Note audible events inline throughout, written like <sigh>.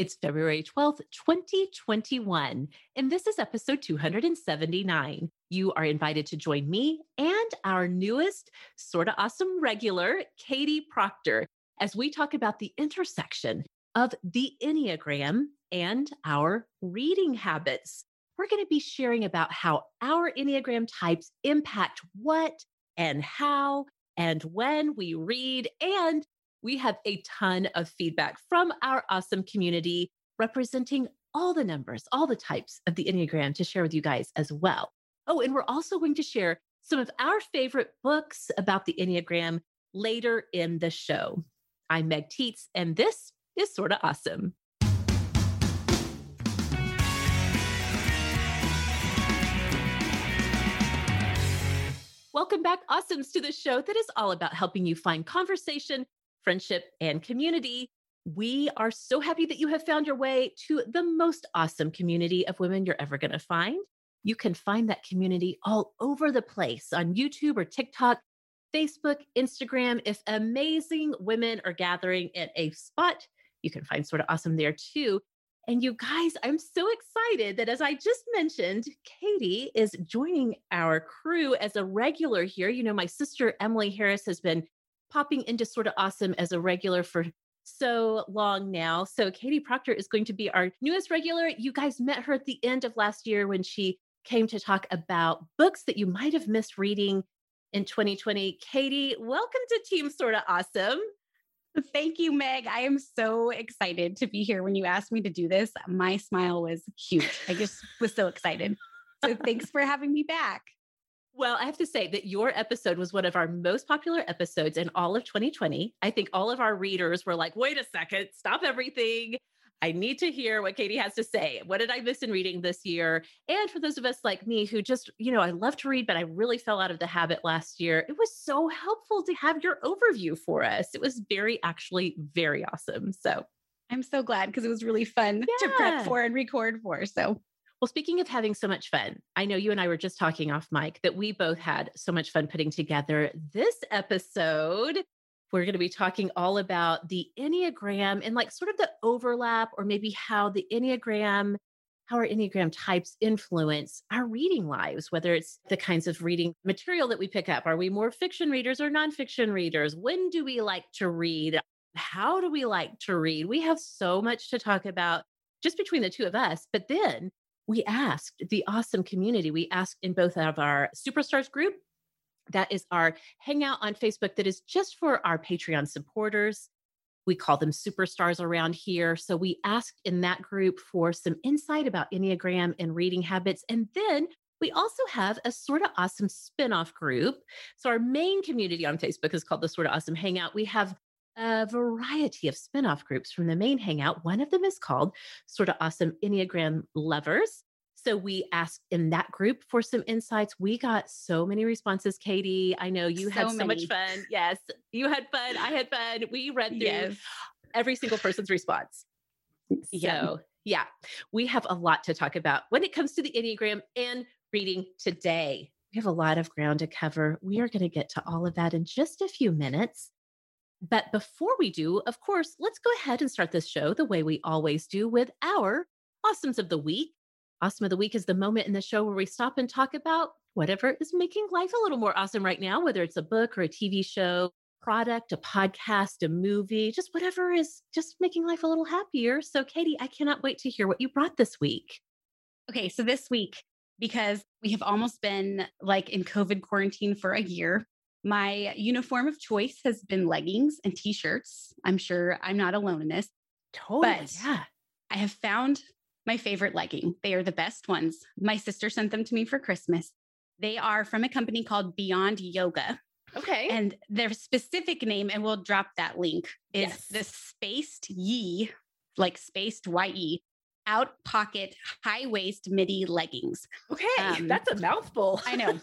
It's February 12th, 2021, and this is episode 279. You are invited to join me and our newest Sorta Awesome regular, Katie Proctor, as we talk about the intersection of the Enneagram and our reading habits. We're going to be sharing about how our Enneagram types impact what and how and when we read and we have a ton of feedback from our awesome community representing all the numbers, all the types of the Enneagram to share with you guys as well. Oh, and we're also going to share some of our favorite books about the Enneagram later in the show. I'm Meg Tietz, and this is Sorta Awesome. Welcome back, Awesomes, to the show that is all about helping you find conversation friendship, and community. We are so happy that you have found your way to the most awesome community of women you're ever going to find. You can find that community all over the place on YouTube or TikTok, Facebook, Instagram. If amazing women are gathering at a spot, you can find Sorta Awesome there too. And you guys, I'm so excited that as I just mentioned, Katie is joining our crew as a regular here. You know, my sister Emily Harris has been popping into Sorta Awesome as a regular for so long now. So Katie Proctor is going to be our newest regular. You guys met her at the end of last year when she came to talk about books that you might have missed reading in 2020. Katie, welcome to Team Sorta Awesome. Thank you, Meg. I am so excited to be here. When you asked me to do this, my smile was huge. I just was so excited. So thanks for having me back. Well, I have to say that your episode was one of our most popular episodes in all of 2020. I think all of our readers were like, wait a second, stop everything. I need to hear what Katie has to say. What did I miss in reading this year? And for those of us like me who just, you know, I love to read, but I really fell out of the habit last year, it was so helpful to have your overview for us. It was very, actually, very awesome. So I'm so glad because it was really fun yeah. to prep for and record for. So well, speaking of having so much fun, I know you and I were just talking off mic that we both had so much fun putting together this episode. We're going to be talking all about the Enneagram and like sort of the overlap, or maybe how the Enneagram, how our Enneagram types influence our reading lives, whether it's the kinds of reading material that we pick up. Are we more fiction readers or nonfiction readers? When do we like to read? How do we like to read? We have so much to talk about just between the two of us. But then we asked the awesome community, we asked in both of our superstars group, that is our hangout on Facebook that is just for our Patreon supporters. We call them superstars around here. So we asked in that group for some insight about Enneagram and reading habits. And then we also have a Sorta Awesome spinoff group. So our main community on Facebook is called the Sorta Awesome Hangout. We have a variety of spinoff groups from the main hangout. One of them is called Sorta Awesome Enneagram Lovers. So we asked in that group for some insights. We got so many responses, Katie. I know you so had so many. much fun. Yes, you had fun. I had fun. We read through yes. every single person's response. Yeah. So, yeah, we have a lot to talk about when it comes to the Enneagram and reading today. We have a lot of ground to cover. We are going to get to all of that in just a few minutes. But before we do, of course, let's go ahead and start this show the way we always do with our Awesomes of the Week. Awesome of the Week is the moment in the show where we stop and talk about whatever is making life a little more awesome right now, whether it's a book or a TV show product, a podcast, a movie, just whatever is just making life a little happier. So, Katie, I cannot wait to hear what you brought this week. Okay, so this week, because we have almost been like in COVID quarantine for a year, my uniform of choice has been leggings and t shirts. I'm sure I'm not alone in this. Totally. But yeah. I have found my favorite legging. They are the best ones. My sister sent them to me for Christmas. They are from a company called Beyond Yoga. Okay. And their specific name, and we'll drop that link, is Yes. the Spacedye, like spaced Y-E, out pocket high waist midi leggings. okay. um, That's a mouthful. I know.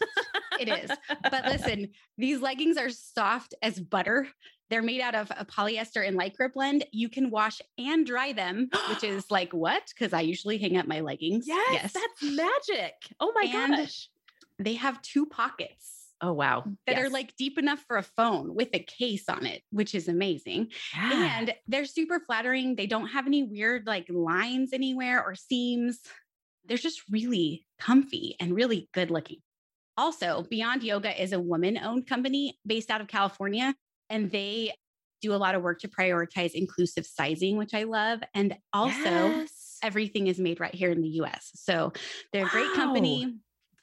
It is. But listen, these leggings are soft as butter. They're made out of a polyester and lycra blend. You can wash and dry them, which is <gasps> like what? Because I usually hang up my leggings. Yes, that's magic. Oh my And gosh. They have two pockets Oh wow. that are like deep enough for a phone with a case on it, which is amazing. Yeah. And they're super flattering. They don't have any weird like lines anywhere or seams. They're just really comfy and really good looking. Also, Beyond Yoga is a woman owned company based out of California, and they do a lot of work to prioritize inclusive sizing, which I love. And also, Yes. everything is made right here in the US. So they're a great Wow. company.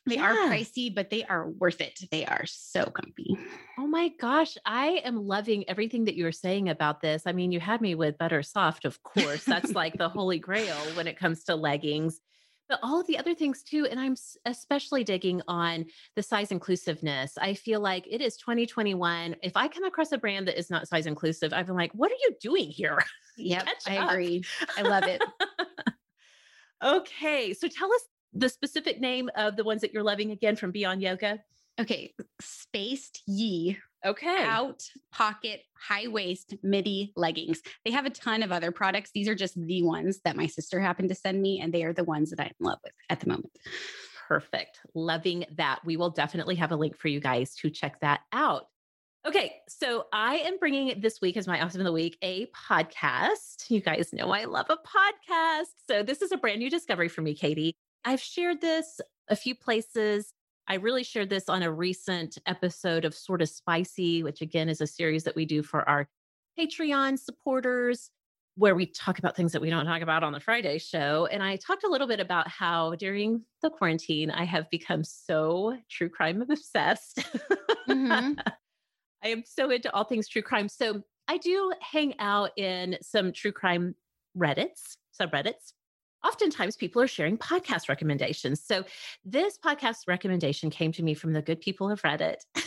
They are pricey, but they are worth it. They are so comfy. Oh my gosh, I am loving everything that you're saying about this. I mean, you had me with Butter Soft, of course. That's <laughs> like the holy grail when it comes to leggings, but all of the other things too. And I'm especially digging on the size inclusiveness. I feel like it is 2021. If I come across a brand that is not size inclusive, I've been like, what are you doing here? <laughs> Yep, Catch I up. agree. I love it. <laughs> okay, so tell us the specific name of the ones that you're loving again from Beyond Yoga. Okay, spacedye Okay. out pocket high waist midi leggings. They have a ton of other products. These are just the ones that my sister happened to send me, and they are the ones that I'm in love with at the moment. Perfect. Loving that. We will definitely have a link for you guys to check that out. Okay, so I am bringing this week as my awesome of the week a podcast. You guys know I love a podcast. So this is a brand new discovery for me, Katie. I've shared this a few places. I really shared this on a recent episode of Sorta Spicy, which again is a series that we do for our Patreon supporters where we talk about things that we don't talk about on the Friday show. And I talked a little bit about how during the quarantine, I have become so true crime obsessed. Mhm. <laughs> I am so into all things true crime. So I do hang out in some true crime Reddits, subreddits. Oftentimes, people are sharing podcast recommendations. So, this podcast recommendation came to me from the good people of Reddit. <laughs> and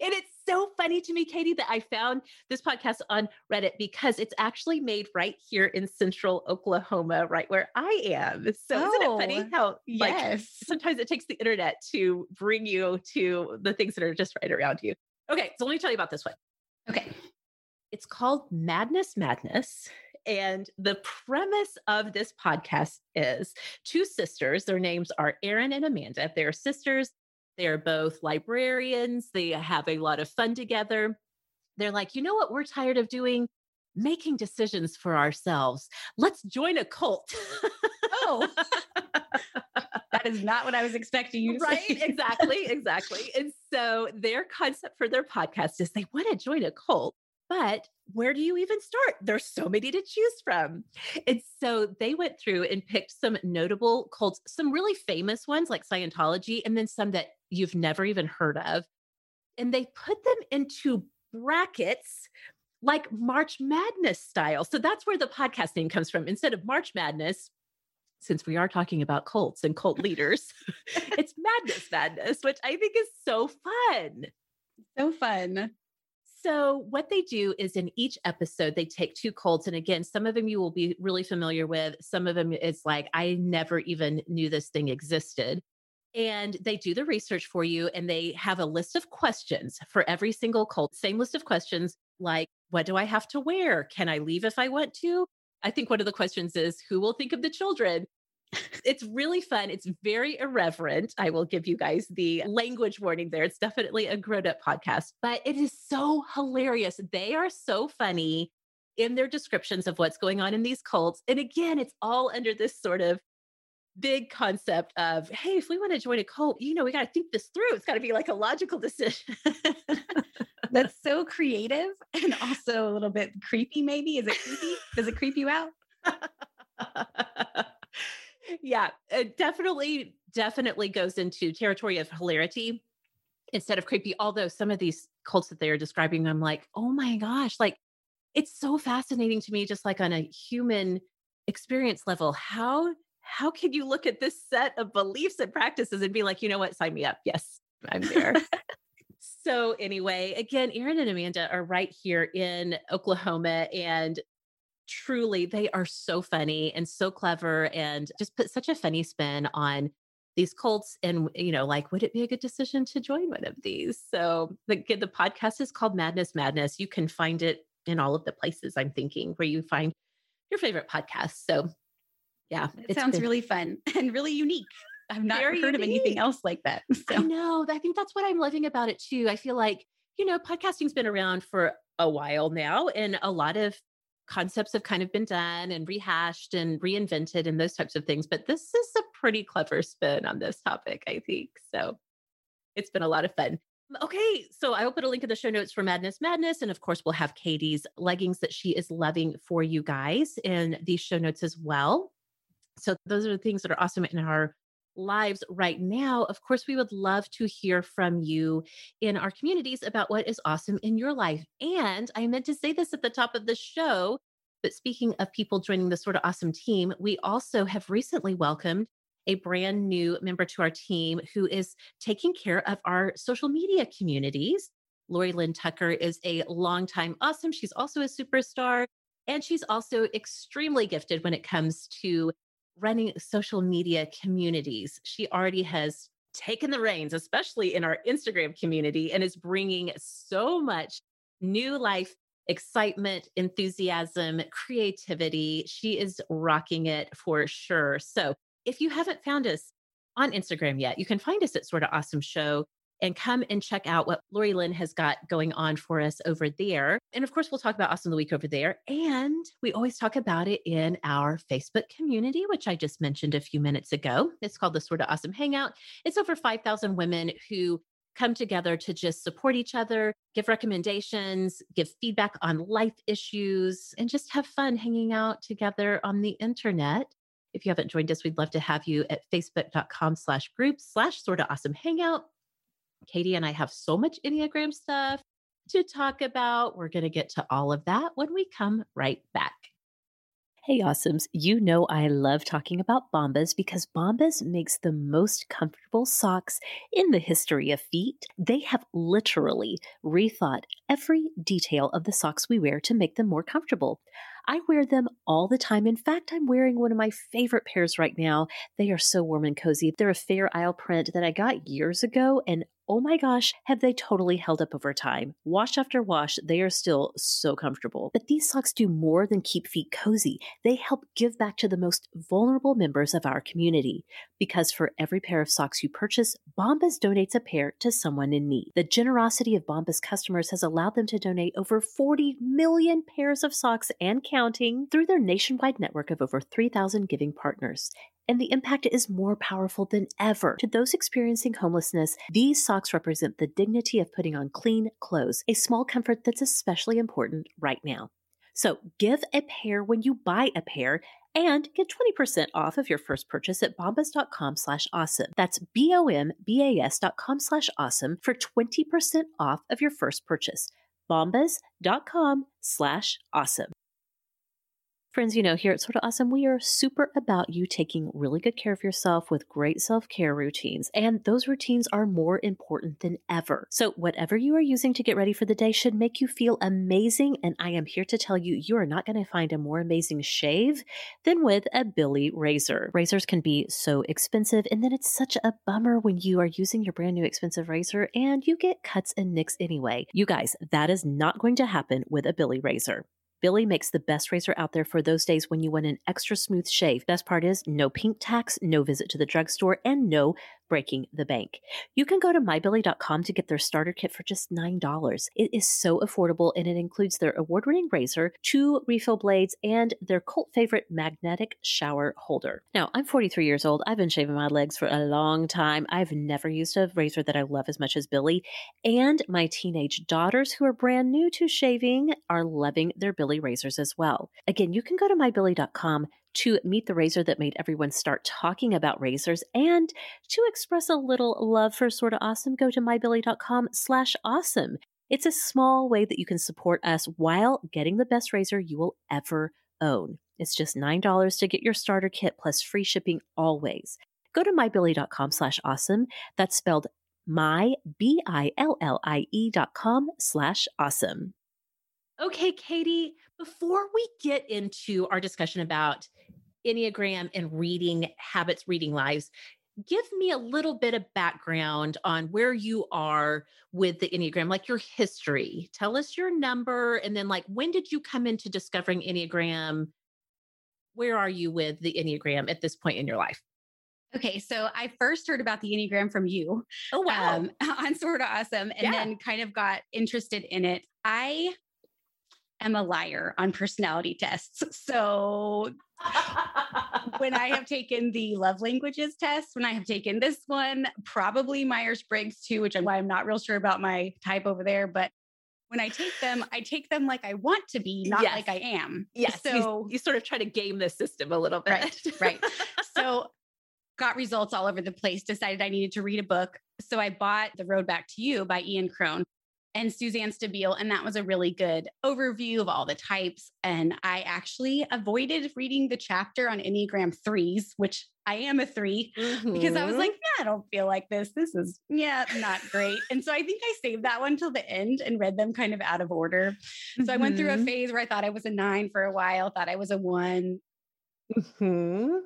it's so funny to me, Katie, that I found this podcast on Reddit because it's actually made right here in central Oklahoma, right where I am. So, isn't it funny Oh, how, like, Yes. sometimes it takes the internet to bring you to the things that are just right around you. Okay, so let me tell you about this one. Okay. It's called Madness Madness. And the premise of this podcast is two sisters. Their names are Erin and Amanda. They're sisters. They're both librarians. They have a lot of fun together. They're like, you know what we're tired of doing? Making decisions for ourselves. Let's join a cult. Oh, <laughs> that is not what I was expecting you to right say. exactly exactly and so their concept for their podcast is they want to join a cult but where do you even start? There's so many to choose from. And so they went through and picked some notable cults some really famous ones like scientology and then some that you've never even heard of. And they put them into brackets like march madness style. So that's where the podcast name comes from. Instead of march madness since we are talking about cults and cult leaders, <laughs> it's Madness Madness, which I think is so fun. So fun. So, what they do is in each episode, they take two cults. And again, some of them you will be really familiar with. Some of them it's like, I never even knew this thing existed. And they do the research for you and they have a list of questions for every single cult. Same list of questions like, what do I have to wear? Can I leave if I want to? I think one of the questions is, who will think of the children? It's really fun. It's very irreverent. I will give you guys the language warning there. It's definitely a grown up podcast, but it is so hilarious. They are so funny in their descriptions of what's going on in these cults. And again, it's all under this sort of big concept of, hey, if we want to join a cult, you know, we got to think this through. It's got to be like a logical decision. <laughs> That's so creative and also a little bit creepy, maybe. Is it creepy? Does it creep you out? <laughs> yeah, it definitely, definitely goes into territory of hilarity instead of creepy. Although some of these cults that they are describing, I'm like, oh my gosh, like it's so fascinating to me, just like on a human experience level. How how can you look at this set of beliefs and practices and be like, you know what, sign me up? Yes, I'm there. <laughs> so anyway, again, Erin and Amanda are right here in Oklahoma and truly they are so funny and so clever and just put such a funny spin on these cults and you know like would it be a good decision to join one of these? So the the podcast is called madness madness. You can find it in all of the places i'm thinking where you find your favorite podcast so yeah it sounds been, really fun <laughs> and really unique. I've not heard unique. of anything else like that <laughs> so. i know i think that's what i'm loving about it too. I feel like you know podcasting's been around for a while now and a lot of concepts have kind of been done and rehashed and reinvented and those types of things. But this is a pretty clever spin on this topic, I think. So it's been a lot of fun. Okay, so I will put a link in the show notes for Madness Madness. And of course, we'll have Katie's leggings that she is loving for you guys in these show notes as well. So those are the things that are awesome in our lives right now, of course, we would love to hear from you in our communities about what is awesome in your life. And I meant to say this at the top of the show, but speaking of people joining the sort of awesome team, we also have recently welcomed a brand new member to our team who is taking care of our social media communities. Lori Lynn Tucker is a longtime awesome. She's also a superstar. And she's also extremely gifted when it comes to running social media communities. She already has taken the reins, especially in our Instagram community, and is bringing so much new life, excitement, enthusiasm, creativity. She is rocking it for sure. So if you haven't found us on Instagram yet, you can find us at Sorta Awesome Show and come and check out what Lori Lynn has got going on for us over there. And of course, we'll talk about Awesome the Week over there. And we always talk about it in our Facebook community, which I just mentioned a few minutes ago. It's called the Sorta Awesome Hangout. It's over 5,000 women who come together to just support each other, give recommendations, give feedback on life issues, and just have fun hanging out together on the internet. If you haven't joined us, we'd love to have you at facebook.com slash group slash sort of awesome hangout. Katie and I have so much Enneagram stuff to talk about. We're going to get to all of that when we come right back. Hey, awesomes. You know I love talking about Bombas because Bombas makes the most comfortable socks in the history of feet. They have literally rethought every detail of the socks we wear to make them more comfortable. I wear them all the time. In fact, I'm wearing one of my favorite pairs right now. They are so warm and cozy. They're a fair isle print that I got years ago, and oh my gosh, have they totally held up over time. Wash after wash, they are still so comfortable. But these socks do more than keep feet cozy. They help give back to the most vulnerable members of our community. Because for every pair of socks you purchase, Bombas donates a pair to someone in need. The generosity of Bombas customers has allowed them to donate over 40 million pairs of socks and counting through their nationwide network of over 3,000 giving partners and the impact is more powerful than ever. To those experiencing homelessness, these socks represent the dignity of putting on clean clothes, a small comfort that's especially important right now. So give a pair when you buy a pair and get 20% off of your first purchase at bombas.com slash awesome. That's B-O-M-B-A-S dot com slash awesome for 20% off of your first purchase. bombas.com slash awesome. Friends, you know, here at Sorta Awesome, we are super about you taking really good care of yourself with great self care routines. And those routines are more important than ever. So, whatever you are using to get ready for the day should make you feel amazing. And I am here to tell you, you are not going to find a more amazing shave than with a Billie razor. Razors can be so expensive, and then it's such a bummer when you are using your brand new expensive razor and you get cuts and nicks anyway. You guys, that is not going to happen with a Billie razor. Billie makes the best razor out there for those days when you want an extra smooth shave. Best part is no pink tax, no visit to the drugstore, and no breaking the bank. You can go to mybillie.com to get their starter kit for just $9. It is so affordable and it includes their award winning razor, two refill blades, and their cult favorite magnetic shower holder. Now, I'm 43 years old. I've been shaving my legs for a long time. I've never used a razor that I love as much as Billie. And my teenage daughters, who are brand new to shaving, are loving their Billie razors as well. Again, you can go to mybillie.com to meet the razor that made everyone start talking about razors and to express a little love for sorta awesome go to mybillie.com slash awesome. It's a small way that you can support us while getting the best razor you will ever own. It's just $9 to get your starter kit plus free shipping always. Go to mybillie.com slash awesome. That's spelled my b-i-l-l-i-e dot com slash awesome. Okay, Katie, before we get into our discussion about Enneagram and reading habits, reading lives, give me a little bit of background on where you are with the Enneagram, like your history. Tell us your number and then, like, when did you come into discovering Enneagram? Where are you with the Enneagram at this point in your life? Okay, so I first heard about the Enneagram from you. Oh, wow. Um, <laughs> on Sorta Awesome, and yeah. then kind of got interested in it. I am a liar on personality tests. So when I have taken the love languages test, when I have taken this one, probably Myers Briggs too, which I'm, I'm not real sure about my type over there, but when I take them, I take them like I want to be, not yes. like I am. Yes. So you, you, sort of try to game the system a little bit. Right. Right. so got results all over the place, decided I needed to read a book. So I bought The Road Back to You by Ian Cron and Suzanne Stabile. And that was a really good overview of all the types. And I actually avoided reading the chapter on Enneagram threes, which I am a 3 mm-hmm. because I was like, yeah, I don't feel like this. This is, yeah, not great. and so I think I saved that one till the end and read them kind of out of order. Mm-hmm. So I went through a mm-hmm. phase where I thought I was a nine for a while, thought I was a one. Mm-hmm.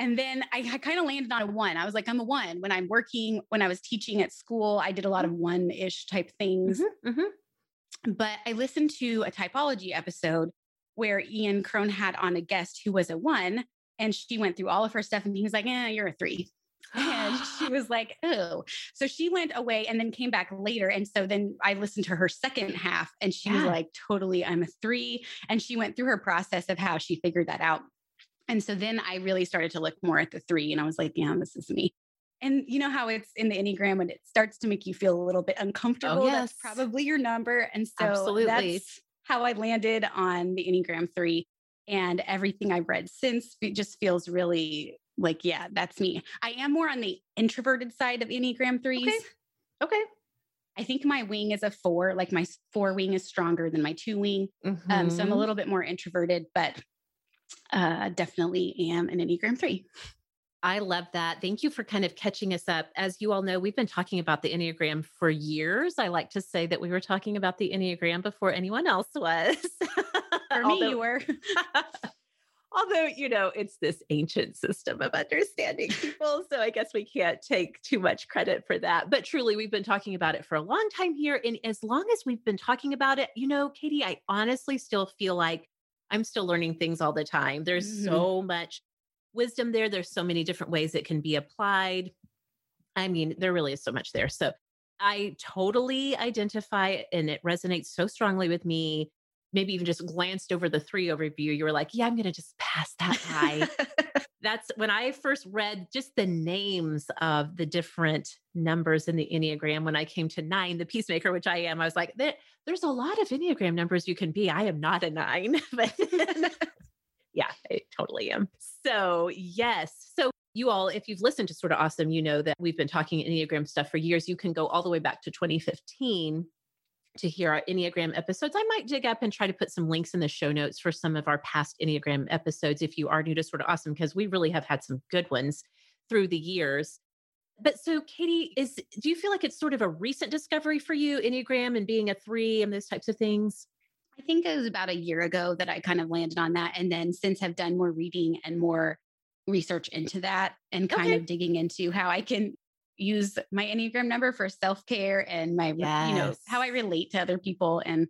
And then I, I kind of landed on a one. I was like, I'm a one. When I'm working, when I was teaching at school, I did a lot of one ish type things. Mm-hmm, mm-hmm. But I listened to a typology episode where Ian Cron had on a guest who was a one, and she went through all of her stuff, and he was like, "Yeah, you're a three. <gasps> and she was like, oh. So she went away and then came back later. And so then I listened to her second half and she yeah. was like, totally, I'm a three. And she went through her process of how she figured that out. And so then I really started to look more at the three and I was like, yeah, this is me. And you know how it's in the Enneagram when it starts to make you feel a little bit oh, uncomfortable. Oh, yes. That's probably your number. And so Absolutely. that's how I landed on the Enneagram three. And everything I've read since just feels really like, yeah, that's me. I am more on the introverted side of Enneagram threes. Okay. okay. I think my wing is a four, like my four wing is stronger than my two wing. Mm-hmm. Um, so I'm a mm-hmm. little bit more introverted, but uh, definitely am an Enneagram three. I love that. Thank you for kind of catching us up. As you all know, we've been talking about the Enneagram for years. I like to say that we were talking about the Enneagram before anyone else was. <laughs> For me, you were. <laughs> although, you know, it's this ancient system of understanding people. So I guess we can't take too much credit for that. But truly, we've been talking about it for a long time here. And as long as we've been talking about it, you know, Katie, I honestly still feel like I'm still learning things all the time. There's mm-hmm. so much wisdom there. There's so many different ways it can be applied. I mean, there really is so much there. So I totally identify and it resonates so strongly with me. Maybe even just glanced over the three overview. You were like, yeah, I'm going to just pass that by. <laughs> That's when I first read just the names of the different numbers in the Enneagram. When I came to nine, the peacemaker, which I am, I was like, there, there's a lot of Enneagram numbers you can be. I am not a nine, <laughs> but <laughs> yeah, I totally am. So, yes. So, you all, if you've listened to Sorta Awesome, you know that we've been talking Enneagram stuff for years. You can go all the way back to 2015 to hear our Enneagram episodes. I might dig up and try to put some links in the show notes for some of our past Enneagram episodes if you are new to Sorta Awesome, because we really have had some good ones through the years. But so, Katie, is do you feel like it's sort of a recent discovery for you, Enneagram and being a three and those types of things? I think it was about a year ago that I kind of landed on that. And then since have done more reading and more research into that and kind okay. of digging into how I can use my Enneagram number for self care and my, yes. you know, how I relate to other people. And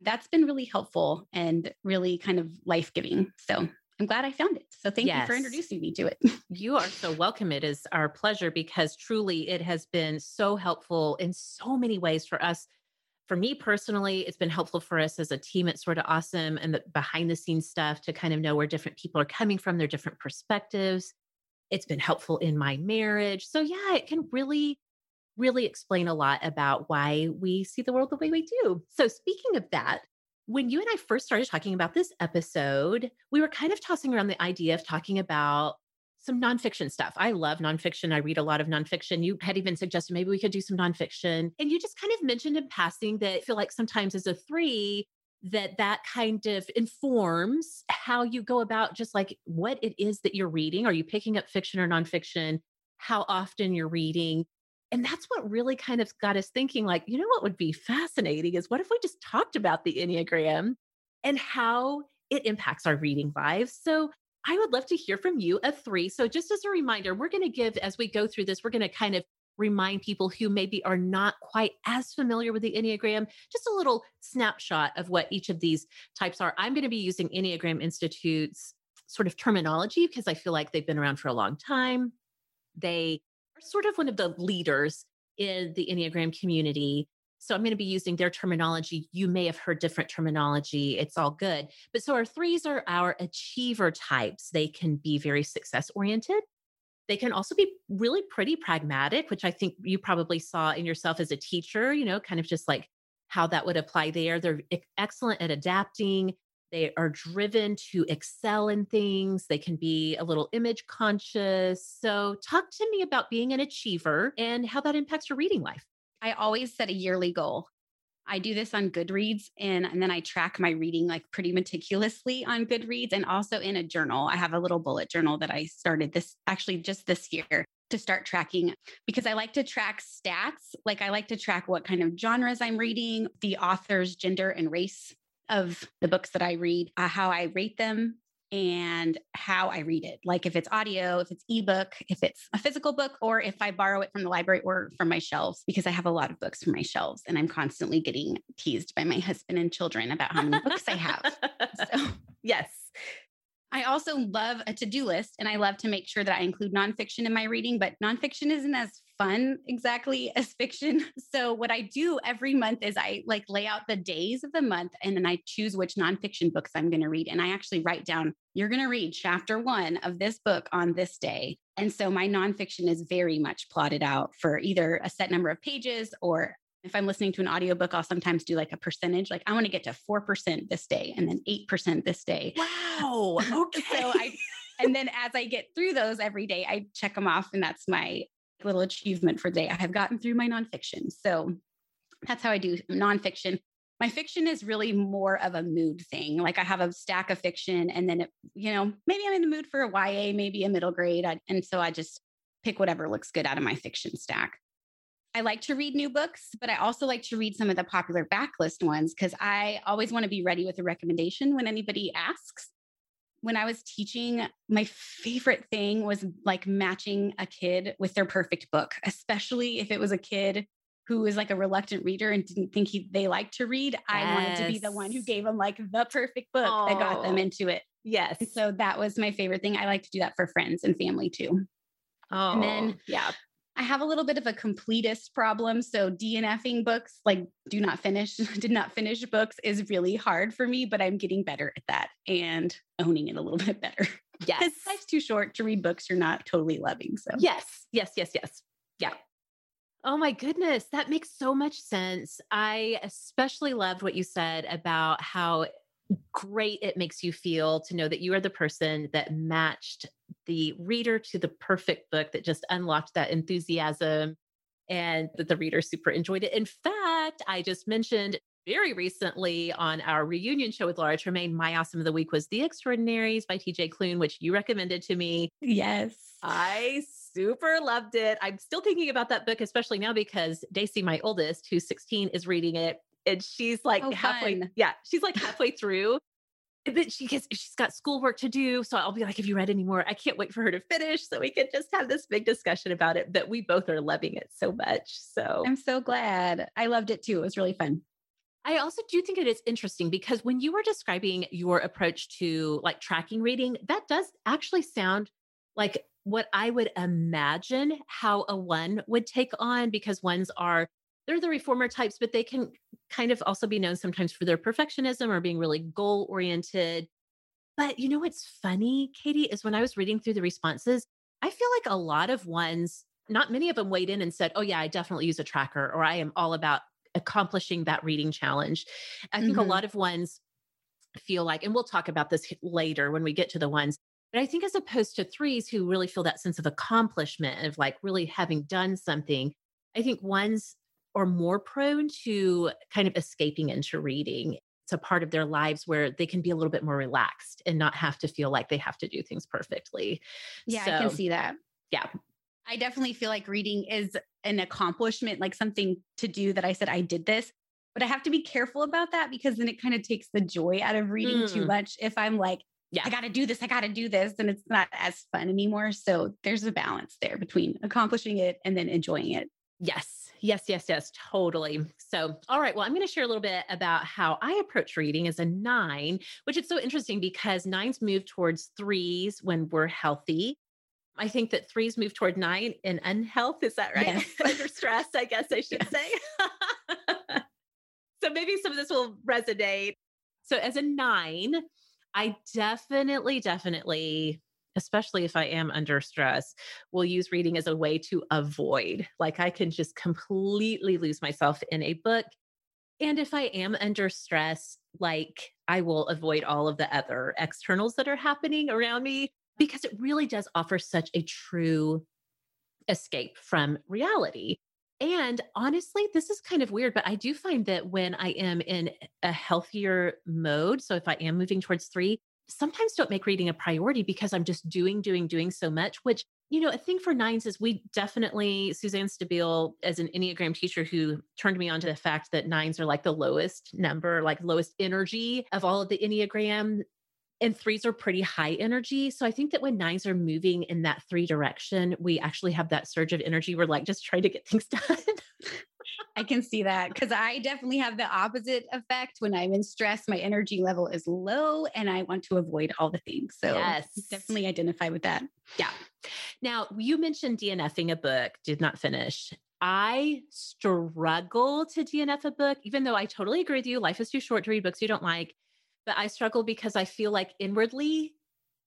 that's been really helpful and really kind of life giving. So I'm glad I found it. So thank yes. you for introducing me to it. you are so welcome. It is our pleasure because truly it has been so helpful in so many ways for us. For me personally, it's been helpful for us as a team It's Sorta Awesome and the behind the scenes stuff to kind of know where different people are coming from, their different perspectives. It's been helpful in my marriage. So, yeah, it can really, really explain a lot about why we see the world the way we do. So, speaking of that, when you and I first started talking about this episode, we were kind of tossing around the idea of talking about some nonfiction stuff. I love nonfiction. I read a lot of nonfiction. You had even suggested maybe we could do some nonfiction. And you just kind of mentioned in passing that I feel like sometimes as a three, that that kind of informs how you go about just like what it is that you're reading. Are you picking up fiction or nonfiction? How often you're reading? And that's what really kind of got us thinking like, you know what would be fascinating is what if we just talked about the Enneagram and how it impacts our reading lives? So I would love to hear from you, a three. So, just as a reminder, we're going to give, as we go through this, we're going to kind of remind people who maybe are not quite as familiar with the Enneagram, just a little snapshot of what each of these types are. I'm going to be using Enneagram Institute's sort of terminology because I feel like they've been around for a long time. They are sort of one of the leaders in the Enneagram community. So I'm going to be using their terminology. You may have heard different terminology. It's all good. But so our threes are our achiever types. They can be very success oriented. They can also be really pretty pragmatic, which I think you probably saw in yourself as a teacher, you know, kind of just like how that would apply there. They're excellent at adapting. They are driven to excel in things. They can be a little image conscious. So, talk to me about being an achiever and how that impacts your reading life. I always set a yearly goal. I do this on Goodreads and, and then I track my reading like pretty meticulously on Goodreads and also in a journal. I have a little bullet journal that I started this actually just this year to start tracking because I like to track stats. Like I like to track what kind of genres I'm reading, the author's gender and race of the books that I read, uh, how I rate them, and how I read it. Like if it's audio, if it's ebook, if it's a physical book, or if I borrow it from the library or from my shelves, because I have a lot of books from my shelves and I'm constantly getting teased by my husband and children about how many books I have. <laughs> So, yes. I also love a to do list and I love to make sure that I include nonfiction in my reading, but nonfiction isn't as fun exactly <laughs> as fiction. So, what I do every month is I like lay out the days of the month and then I choose which nonfiction books I'm going to read. And I actually write down, you're going to read chapter one of this book on this day. And so, my nonfiction is very much plotted out for either a set number of pages or if I'm listening to an audiobook, I'll sometimes do like a percentage, like I want to get to 4% this day and then 8% this day. Wow. <laughs> Okay. so I, and then as I get through those every day, I check them off. And that's my little achievement for the day. I have gotten through my nonfiction. So that's how I do nonfiction. My fiction is really more of a mood thing. Like I have a stack of fiction and then, it, you know, maybe I'm in the mood for a YA, maybe a middle grade. and so I just pick whatever looks good out of my fiction stack. I like to read new books, but I also like to read some of the popular backlist ones because I always want to be ready with a recommendation when anybody asks. When I was teaching, my favorite thing was like matching a kid with their perfect book, especially if it was a kid who was like a reluctant reader and didn't think he, they liked to read. Yes. I wanted to be the one who gave them like the perfect book that got them into it. Yes. And so that was my favorite thing. I like to do that for friends and family too. Oh, and then oh. yeah, I have a little bit of a completist problem. So DNFing books, like do not finish, <laughs> did not finish books is really hard for me, but I'm getting better at that and owning it a little <laughs> bit better. Yes. life's too short to read books you're not totally loving. So yes, yes, yes, yes. Yeah. Oh my goodness, that makes so much sense. I especially loved what you said about how great it makes you feel to know that you are the person that matched the reader to the perfect book that just unlocked that enthusiasm and that the reader super enjoyed it. In fact, I just mentioned very recently on our reunion show with Laura Tremaine, my awesome of the week was The Extraordinaries by TJ Klune, which you recommended to me. Yes. I super loved it. I'm still thinking about that book, especially now because Daisy, my oldest, who's 16, is reading it and she's like oh, halfway. Fun. Yeah, she's like <laughs> halfway through. But she gets she's got schoolwork to do. So I'll be like, have you read any more? I can't wait for her to finish so we can just have this big discussion about it. But we both are loving it so much. So I'm so glad. I loved it too. It was really fun. I also do think it is interesting because when you were describing your approach to like tracking reading, that does actually sound like what I would imagine how a one would take on because ones are they're the reformer types, but they can kind of also be known sometimes for their perfectionism or being really goal oriented. But you know what's funny, Katie, is when I was reading through the responses, I feel like a lot of ones, not many of them weighed in and said, Oh, yeah, I definitely use a tracker, or I am all about accomplishing that reading challenge. I think mm-hmm. a lot of ones feel like, and we'll talk about this later when we get to the ones, but I think as opposed to threes who really feel that sense of accomplishment of like really having done something, I think ones are more prone to kind of escaping into reading. It's a part of their lives where they can be a little bit more relaxed and not have to feel like they have to do things perfectly. Yeah, so, I can see that. Yeah. I definitely feel like reading is an accomplishment, like something to do that I said I did this. But I have to be careful about that because then it kind of takes the joy out of reading mm. too much. If I'm like, yeah, I got to do this, I got to do this, and it's not as fun anymore. So there's a balance there between accomplishing it and then enjoying it. Yes. Yes, yes, yes, totally. So, all right. Well, I'm going to share a little bit about how I approach reading as a nine, which is so interesting because nines move towards threes when we're healthy. I think that threes move toward nine in unhealth. Is that right? Yes. <laughs> Under stress, I guess I should yes. say. <laughs> so maybe some of this will resonate. So, as a nine, I definitely, definitely especially if I am under stress, will use reading as a way to avoid. Like I can just completely lose myself in a book. And if I am under stress, like I will avoid all of the other externals that are happening around me because it really does offer such a true escape from reality. And honestly, this is kind of weird, but I do find that when I am in a healthier mode, so if I am moving towards three, sometimes don't make reading a priority because I'm just doing, doing, doing so much, which, you know, a thing for nines is we definitely, Suzanne Stabile, as an Enneagram teacher who turned me on to the fact that nines are like the lowest number, like lowest energy of all of the Enneagram. And threes are pretty high energy. So I think that when nines are moving in that three direction, we actually have that surge of energy. We're like just trying to get things <laughs> done. I can see that because I definitely have the opposite effect. When I'm in stress, my energy level is low and I want to avoid all the things. So, yes. definitely identify with that. Yeah. Now, you mentioned DNFing a book, did not finish. I struggle to DNF a book, even though I totally agree with you. Life is too short to read books you don't like. But I struggle because I feel like inwardly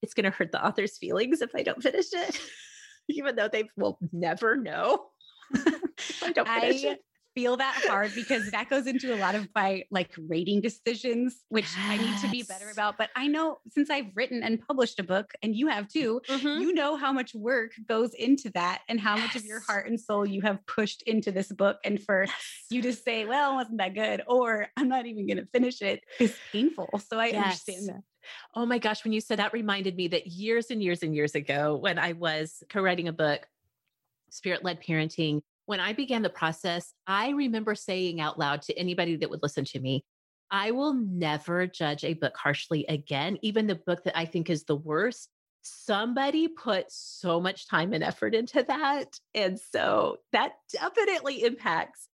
it's going to hurt the author's feelings if I don't finish it, <laughs> even though they will never know. I don't finish I, it feel that hard because that goes into a lot of my like rating decisions, which yes. I need to be better about. But I know since I've written and published a book, and you have too, mm-hmm. you know how much work goes into that and how yes. much of your heart and soul you have pushed into this book. And for yes. you to say, well, wasn't that good? Or I'm not even going to finish it is painful. So I understand that. Oh my gosh, when you said that reminded me that years and years and years ago, when I was co writing a book, Spirit Led Parenting, when I began the process, I remember saying out loud to anybody that would listen to me, I will never judge a book harshly again, even the book that I think is the worst. Somebody put so much time and effort into that. And so that definitely impacts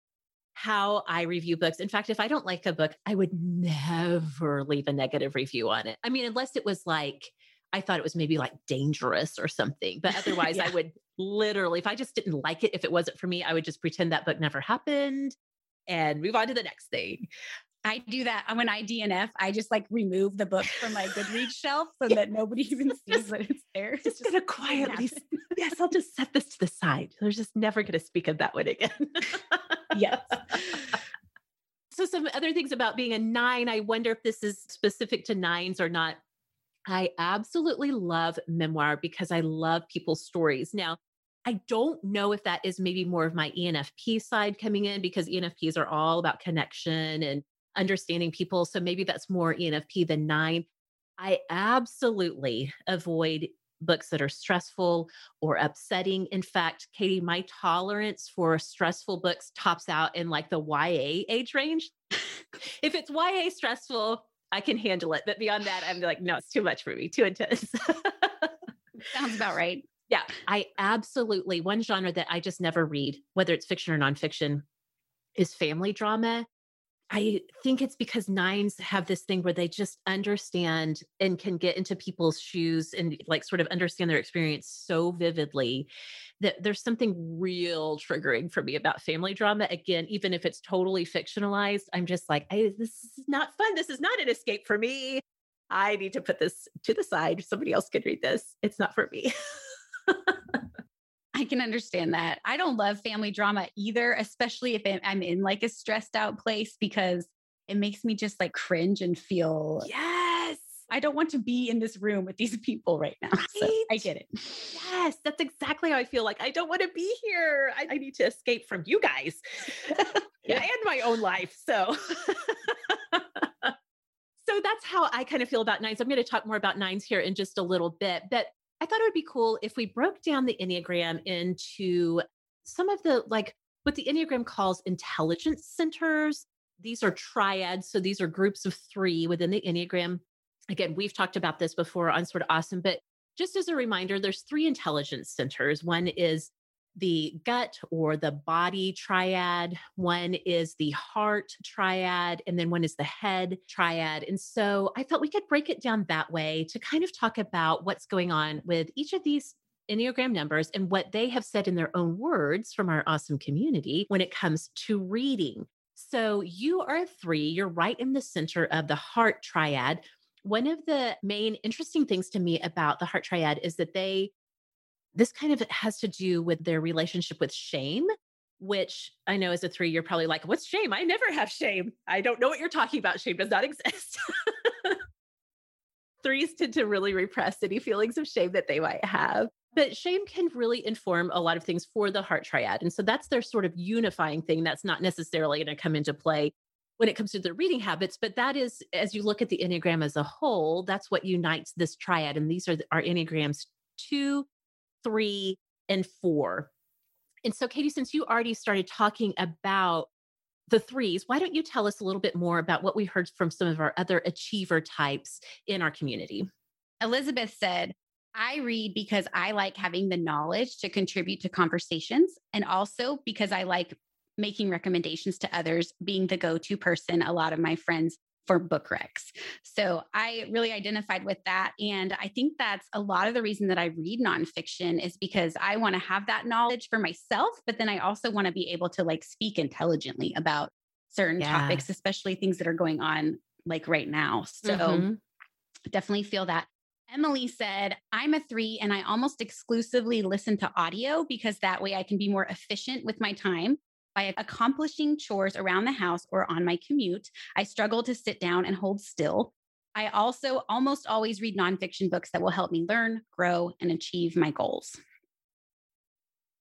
how I review books. In fact, if I don't like a book, I would never leave a negative review on it. I mean, unless it was like, I thought it was maybe like dangerous or something. But <laughs> otherwise, yeah. I would literally, if I just didn't like it, if it wasn't for me, I would just pretend that book never happened and move on to the next thing. I do that when I DNF. I just like remove the book from my Goodreads <laughs> shelf so yeah. that nobody even <laughs> sees that it's there. Just, just gonna quietly. yes, I'll just set this to the side. They're just never gonna speak of that one again. yes. So some other things about being a nine. I wonder if this is specific to nines or not. I absolutely love memoir because I love people's stories. Now, I don't know if that is maybe more of my ENFP side coming in because ENFPs are all about connection and understanding people. So maybe that's more ENFP than nine. I absolutely avoid books that are stressful or upsetting. In fact, Katie, my tolerance for stressful books tops out in like the YA age range. <laughs> if it's YA stressful, I can handle it. But beyond that, I'm like, no, it's too much for me, too intense. <laughs> Sounds about right. Yeah, I absolutely, one genre that I just never read, whether it's fiction or nonfiction, is family drama. I think it's because nines have this thing where they just understand and can get into people's shoes and like sort of understand their experience so vividly that there's something real triggering for me about family drama. Again, even if it's totally fictionalized, I'm just like, this is not fun. This is not an escape for me. I need to put this to the side. Somebody else could read this. It's not for me. <laughs> I can understand that. I don't love family drama either, especially if I'm in like a stressed out place because it makes me just like cringe and feel yes. I don't want to be in this room with these <laughs> people right now. Right? So I get it. Yes, that's exactly how I feel. Like I don't want to be here. I, I need to escape from you guys <laughs> yeah. and my own life. So <laughs> so that's how I kind of feel about nines. I'm going to talk more about nines here in just a little bit. But I thought it would be cool if we broke down the Enneagram into some of the like what the Enneagram calls intelligence centers. These are triads. So these are groups of three within the Enneagram. Again, we've talked about this before on Sorta Awesome, but just as a reminder, there's three intelligence centers. One is the gut or the body triad, one is the heart triad, and then one is the head triad. And so I thought we could break it down that way to kind of talk about what's going on with each of these Enneagram numbers and what they have said in their own words from our awesome community when it comes to reading. So you are a three, you're right in the center of the heart triad. One of the main interesting things to me about the heart triad is that they this kind of has to do with their relationship with shame, which I know as a three, you're probably like, what's shame? I never have shame. I don't know what you're talking about. Shame does not <laughs> exist. Threes tend to really repress any feelings of shame that they might have. But shame can really inform a lot of things for the heart triad. And so that's their sort of unifying thing that's not necessarily going to come into play when it comes to their reading habits. But that is, as you look at the Enneagram as a whole, that's what unites this triad. And these are our Enneagrams two, three, and four. And so, Katie, since you already started talking about the threes, why don't you tell us a little bit more about what we heard from some of our other achiever types in our community? Elizabeth said, I read because I like having the knowledge to contribute to conversations and also because I like making recommendations to others, being the go to person. A lot of my friends for book recs. So I really identified with that. And I think that's a lot of the reason that I read nonfiction is because I want to have that knowledge for myself, but then I also want to be able to like speak intelligently about certain yeah. topics, especially things that are going on like right now. So mm-hmm. definitely feel that. Emily said, I'm a three and I almost exclusively listen to audio because that way I can be more efficient with my time by accomplishing chores around the house or on my commute, I struggle to sit down and hold still. I also almost always read nonfiction books that will help me learn, grow, and achieve my goals.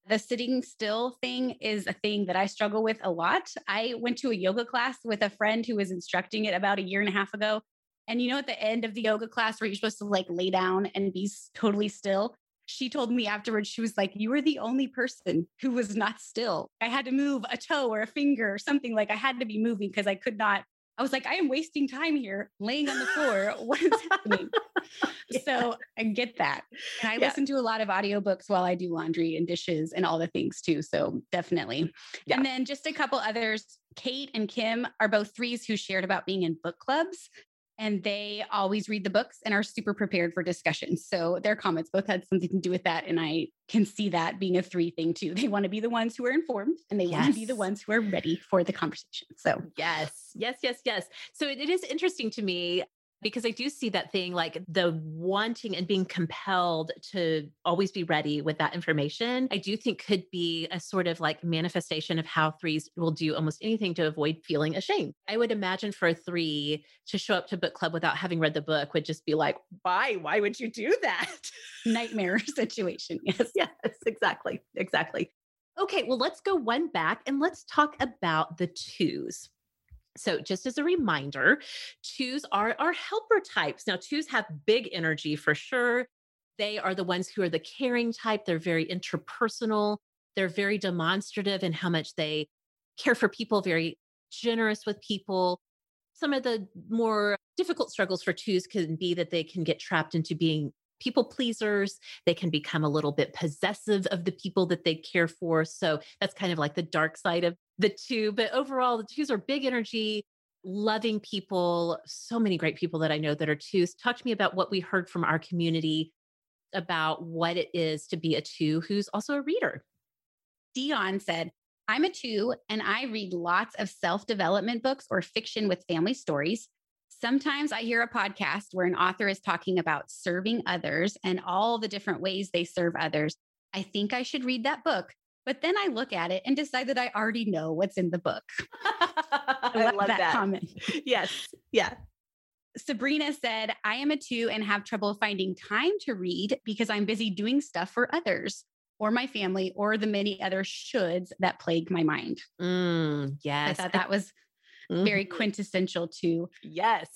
The sitting still thing is a thing that I struggle with a lot. I went to a yoga class with a friend who was instructing it about a year and a half ago. And you know, at the end of the yoga class where you're supposed to like lay down and be totally still, she told me afterwards, she was like, You were the only person who was not still. I had to move a toe or a finger or something like I had to be moving because I could not. I was like, I am wasting time here laying on the floor. <laughs> what is happening? yeah. So I get that. And I yeah. listen to a lot of audiobooks while I do laundry and dishes and all the things too. So definitely. Yeah. And then just a couple others. Kate and Kim are both threes who shared about being in book clubs and they always read the books and are super prepared for discussion. So their comments both had something to do with that. And I can see that being a three thing too. They want to be the ones who are informed and they yes. want to be the ones who are ready for the conversation. So, yes, yes, yes, yes. So it, it is interesting to me because I do see that thing like the wanting and being compelled to always be ready with that information. I do think could be a sort of like manifestation of how threes will do almost anything to avoid feeling ashamed. I would imagine for a three to show up to book club without having read the book would just be like, why? Why would you do that? <laughs> Nightmare situation. Yes. Yes, exactly. Exactly. Okay, well, let's go one back and let's talk about the twos. So, just as a reminder, twos are our helper types. Now, twos have big energy for sure. They are the ones who are the caring type. They're very interpersonal. They're very demonstrative in how much they care for people, very generous with people. Some of the more difficult struggles for twos can be that they can get trapped into being people pleasers. They can become a little bit possessive of the people that they care for. So that's kind of like the dark side of the two. But overall, the twos are big energy. loving people, so many great people that I know that are twos. Talk to me about what we heard from our community about what it is to be a two who's also a reader. Dion said, I'm a two and I read lots of self development books or fiction with family stories. Sometimes I hear a podcast where an author is talking about serving others and all the different ways they serve others. I think I should read that book, but then I look at it and decide that I already know what's in the book. <laughs> I, I love that, that comment. Yes. Yeah. Sabrina said, I am a two and have trouble finding time to read because I'm busy doing stuff for others or my family or the many other shoulds that plague my mind. Mm, yes. I thought that was mm-hmm. very quintessential to. Yes.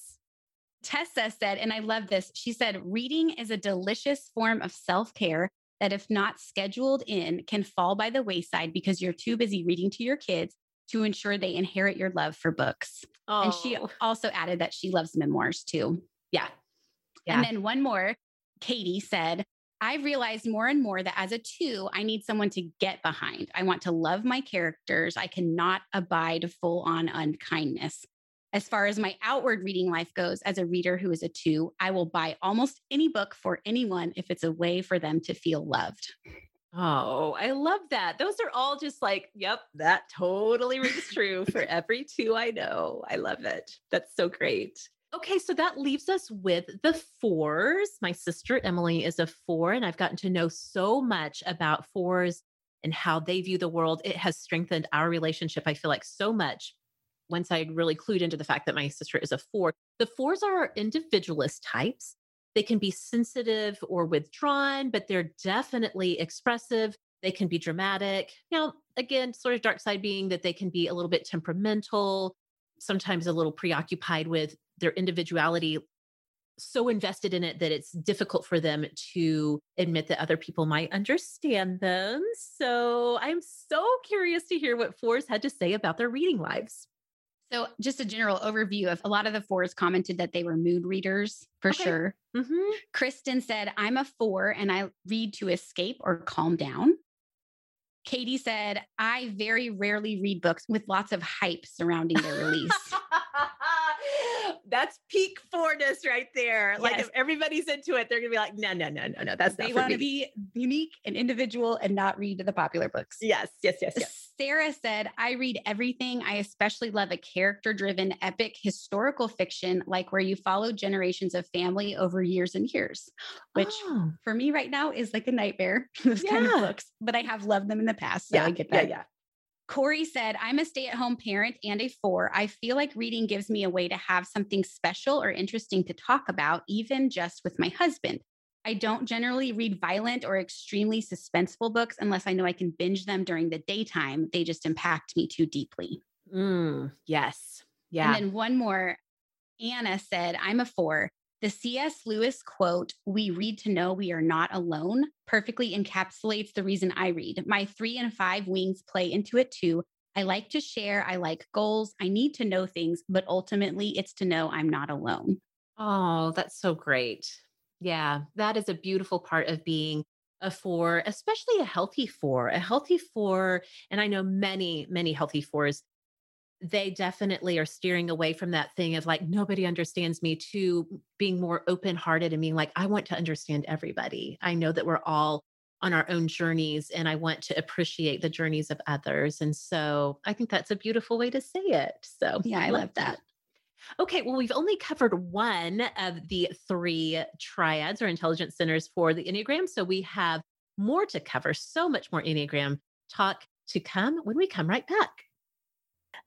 Tessa said, and I love this. She said, reading is a delicious form of self care that, if not scheduled in, can fall by the wayside because you're too busy reading to your kids to ensure they inherit your love for books. Oh. And she oh. also added that she loves memoirs too. Yeah. yeah. And then one more, Katie said, I've realized more and more that as a two, I need someone to get behind. I want to love my characters. I cannot abide full on unkindness. As far as my outward reading life goes, as a reader who is a two, I will buy almost any book for anyone if it's a way for them to feel loved. Oh, I love that. Those are all just like, yep, that totally rings true for <laughs> every two I know. I love it. That's so great. Okay, so that leaves us with the fours. My sister Emily is a four, and I've gotten to know so much about fours and how they view the world. It has strengthened our relationship, I feel like, so much once I really clued into the fact that my sister is a four. The fours are individualist types. They can be sensitive or withdrawn, but they're definitely expressive. They can be dramatic. Now, again, sort of dark side being that they can be a little bit temperamental, sometimes a little preoccupied with their individuality, so invested in it that it's difficult for them to admit that other people might understand them. So I'm so curious to hear what fours had to say about their reading lives. So, just a general overview of a lot of the fours commented that they were mood readers for okay. sure. Mm-hmm. Kristen said, I'm a four and I read to escape or calm down. Katie said, I very rarely read books with lots of hype surrounding their release. <laughs> that's peak fourness right there. Yes. Like if everybody's into it, they're gonna be like, no, no, no, no, no. That's they want to be unique and individual and not read the popular books. Yes, yes, yes, yes. Sarah said, I read everything. I especially love a character driven, epic historical fiction, like where you follow generations of family over years and years, which oh. for me right now is like a nightmare, <laughs> those yeah. kind of books, but I have loved them in the past. So yeah, I get that. Yeah, yeah. Corey said, I'm a stay at home parent and a four. I feel like reading gives me a way to have something special or interesting to talk about, even just with my husband. I don't generally read violent or extremely suspenseful books unless I know I can binge them during the daytime. They just impact me too deeply. Mm, yes. Yeah. And then one more Anna said, I'm a four. The C.S. Lewis quote, We read to know we are not alone, perfectly encapsulates the reason I read. My three and five wings play into it too. I like to share. I like goals. I need to know things, but ultimately it's to know I'm not alone. Oh, that's so great. Yeah, that is a beautiful part of being a four, especially a healthy four. A healthy four, and I know many, many healthy fours they definitely are steering away from that thing of like nobody understands me to being more open hearted and being like i want to understand everybody i know that we're all on our own journeys and i want to appreciate the journeys of others and so i think that's a beautiful way to say it so yeah i love that Okay, well, we've only covered one of the three triads or intelligence centers for the Enneagram. So we have more to cover, so much more Enneagram talk to come when we come right back.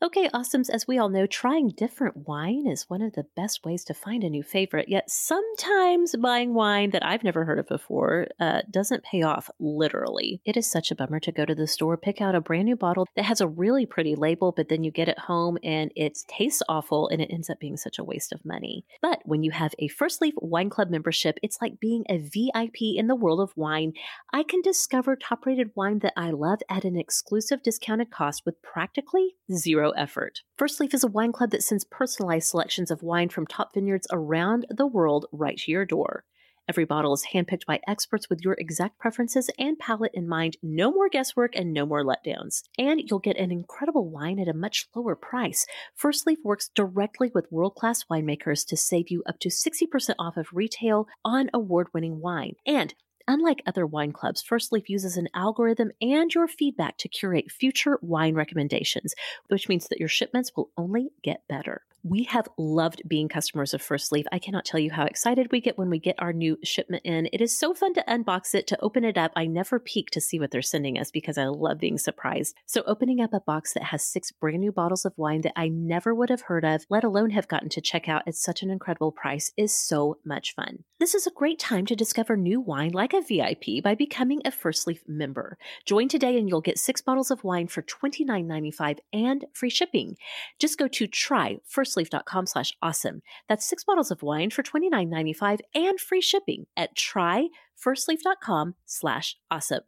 Okay, awesomes, as we all know, trying different wine is one of the best ways to find a new favorite. Yet sometimes buying wine that I've never heard of before uh, doesn't pay off literally. It is such a bummer to go to the store, pick out a brand new bottle that has a really pretty label, but then you get it home and it tastes awful and it ends up being such a waste of money. But when you have a First Leaf Wine Club membership, it's like being a VIP in the world of wine. I can discover top rated wine that I love at an exclusive discounted cost with practically zero effort. First Leaf is a wine club that sends personalized selections of wine from top vineyards around the world right to your door. Every bottle is handpicked by experts with your exact preferences and palate in mind. No more guesswork and no more letdowns. And you'll get an incredible wine at a much lower price. First Leaf works directly with world class winemakers to save you up to 60% off of retail on award winning wine. And Unlike other wine clubs, First Leaf uses an algorithm and your feedback to curate future wine recommendations, which means that your shipments will only get better. We have loved being customers of First Leaf. I cannot tell you how excited we get when we get our new shipment in. It is so fun to unbox it, to open it up. I never peek to see what they're sending us because I love being surprised. So, opening up a box that has six brand new bottles of wine that I never would have heard of, let alone have gotten to check out at such an incredible price, is so much fun. This is a great time to discover new wine like a VIP by becoming a First Leaf member. Join today and you'll get six bottles of wine for $29.95 and free shipping. Just go to try First firstleaf.com slash awesome. That's six bottles of wine for $29.95 and free shipping at tryfirstleaf.com slash awesome.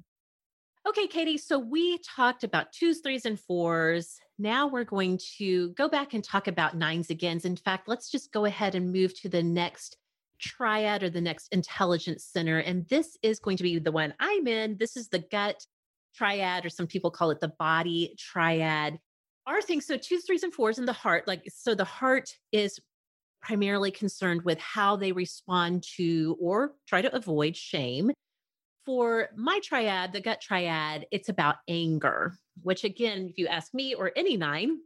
Okay, Katie. So we talked about twos, threes, and fours. Now we're going to go back and talk about nines again. In fact, let's just go ahead and move to the next triad or the next intelligence center. And this is going to be the one I'm in. This is the gut triad, or some people call it the body triad our thing so twos threes and fours in the heart like so the heart is primarily concerned with how they respond to or try to avoid shame. For my triad the gut triad it's about anger which again if you ask me or any nine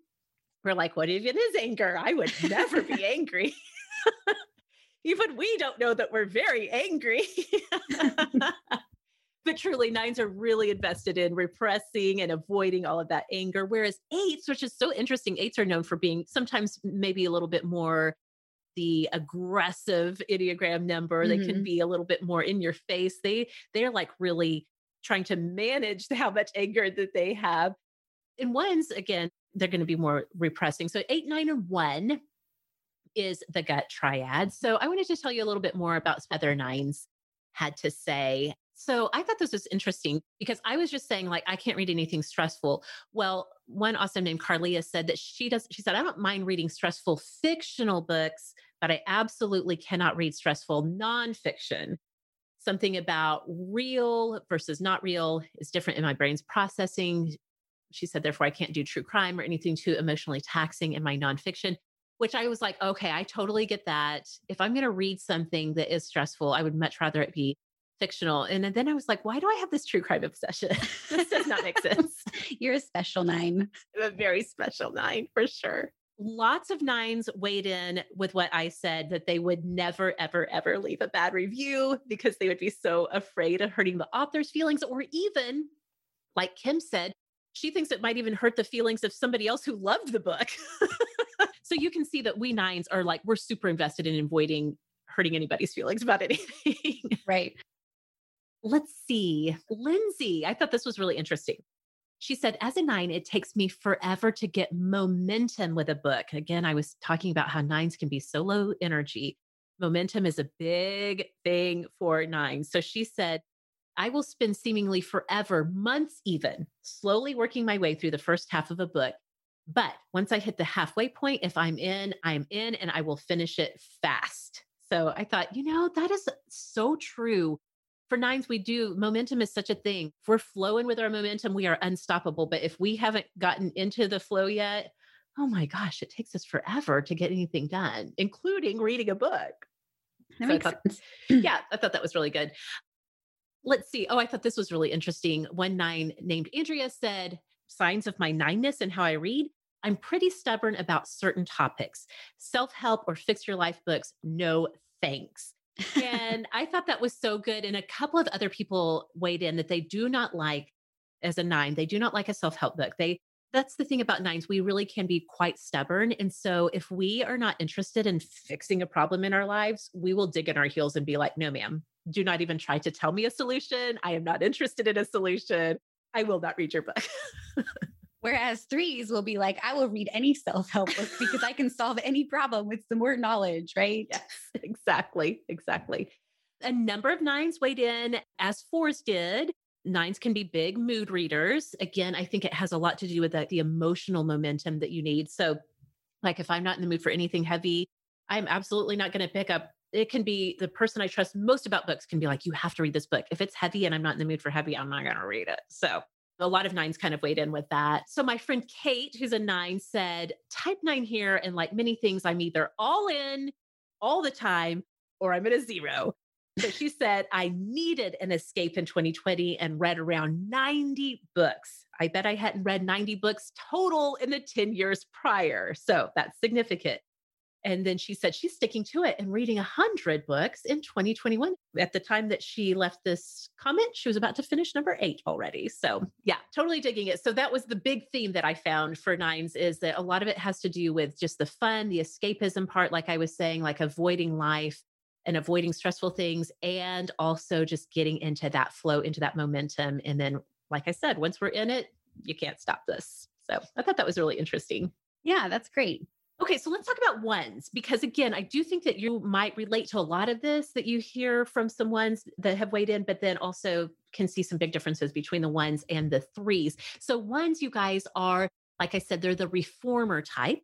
we're like what even is anger? I would never be <laughs> angry. <laughs> Even we don't know that we're very angry <laughs> but truly nines are really invested in repressing and avoiding all of that anger whereas eights which is so interesting eights are known for being sometimes maybe a little bit more the aggressive enneagram number. Mm-hmm. they can be a little bit more in your face. They they're like really trying to manage <laughs> how much anger that they have. And ones again they're going to be more repressing. So eight nine and one is the gut triad. So i wanted to tell you a little bit more about other nines had to say so I thought this was interesting because I was just saying, like, I can't read anything stressful. Well, one awesome named Carlia said that she does, she said, I don't mind reading stressful fictional books, but I absolutely cannot read stressful nonfiction. Something about real versus not real is different in my brain's processing. She said, therefore, I can't do true crime or anything too emotionally taxing in my nonfiction which I was like, okay, I totally get that. If I'm going to read something that is stressful, I would much rather it be fictional. And then I was like, why do I have this true crime obsession? this does not make <laughs> sense. You're a special nine. I'm a very special nine for sure. Lots of nines weighed in with what I said that they would never, ever, ever leave a bad review because they would be so afraid of hurting the author's feelings, or even, like Kim said, she thinks it might even hurt the feelings of somebody else who loved the book. <laughs> so you can see that we nines are like, we're super invested in avoiding hurting anybody's feelings about anything. right. Let's see. Lindsay, I thought this was really interesting. She said, as a nine, it takes me forever to get momentum with a book. Again, I was talking about how nines can be so low energy. Momentum is a big thing for nines. So she said, I will spend seemingly forever, months even, slowly working my way through the first half of a book. But once I hit the halfway point, if I'm in, I'm in and I will finish it fast. So I thought, you know, that is so true for nines, we do momentum is such a thing. If we're flowing with our momentum, we are unstoppable. But if we haven't gotten into the flow yet, oh my gosh, it takes us forever to get anything done, including reading a book. That so makes thought, sense. <clears throat> yeah, I thought that was really good. Let's see. Oh, I thought this was really interesting. One nine named Andrea said, signs of my nineness and how I read. I'm pretty stubborn about certain topics. Self help or fix your life books, no thanks and I thought that was so good. And a couple of other people weighed in that they do not like, as a nine, they do not like a self help book. They that's the thing about nines. We really can be quite stubborn. And so if we are not interested in fixing a problem in our lives, we will dig in our heels and be like, no, ma'am, do not even try to tell me a solution. I am not interested in a solution. I will not read your book. <laughs> Whereas threes will be like, I will read any self help book because I can solve any problem with some more knowledge, right? Yes, exactly. Exactly. A number of nines weighed in as fours did. Nines can be big mood readers. Again, I think it has a lot to do with the, the emotional momentum that you need. So, like if I'm not in the mood for anything heavy, I'm absolutely not going to pick up it can be the person I trust most about books can be like, you have to read this book. If it's heavy and I'm not in the mood for heavy, I'm not going to read it. So a lot of nines kind of weighed in with that. So my friend Kate, who's a nine, said, type nine here. And like many things, I'm either all in all the time or I'm at a zero. So she said, I needed an escape in 2020 and read around 90 books. I bet I hadn't read 90 books total in the 10 years prior. So that's significant. And then she said she's sticking to it and reading 100 books in 2021. At the time that she left this comment, she was about to finish number eight already. So, yeah, totally digging it. So, that was the big theme that I found for nines is that a lot of it has to do with just the fun, the escapism part, like I was saying, like avoiding life and avoiding stressful things, and also just getting into that flow, into that momentum. And then, like I said, once we're in it, you can't stop this. So, I thought that was really interesting. Yeah, that's great. Okay, so let's talk about ones because again, I do think that you might relate to a lot of this that you hear from some ones that have weighed in, but then also can see some big differences between the ones and the threes. So, ones, you guys are, like I said, they're the reformer type.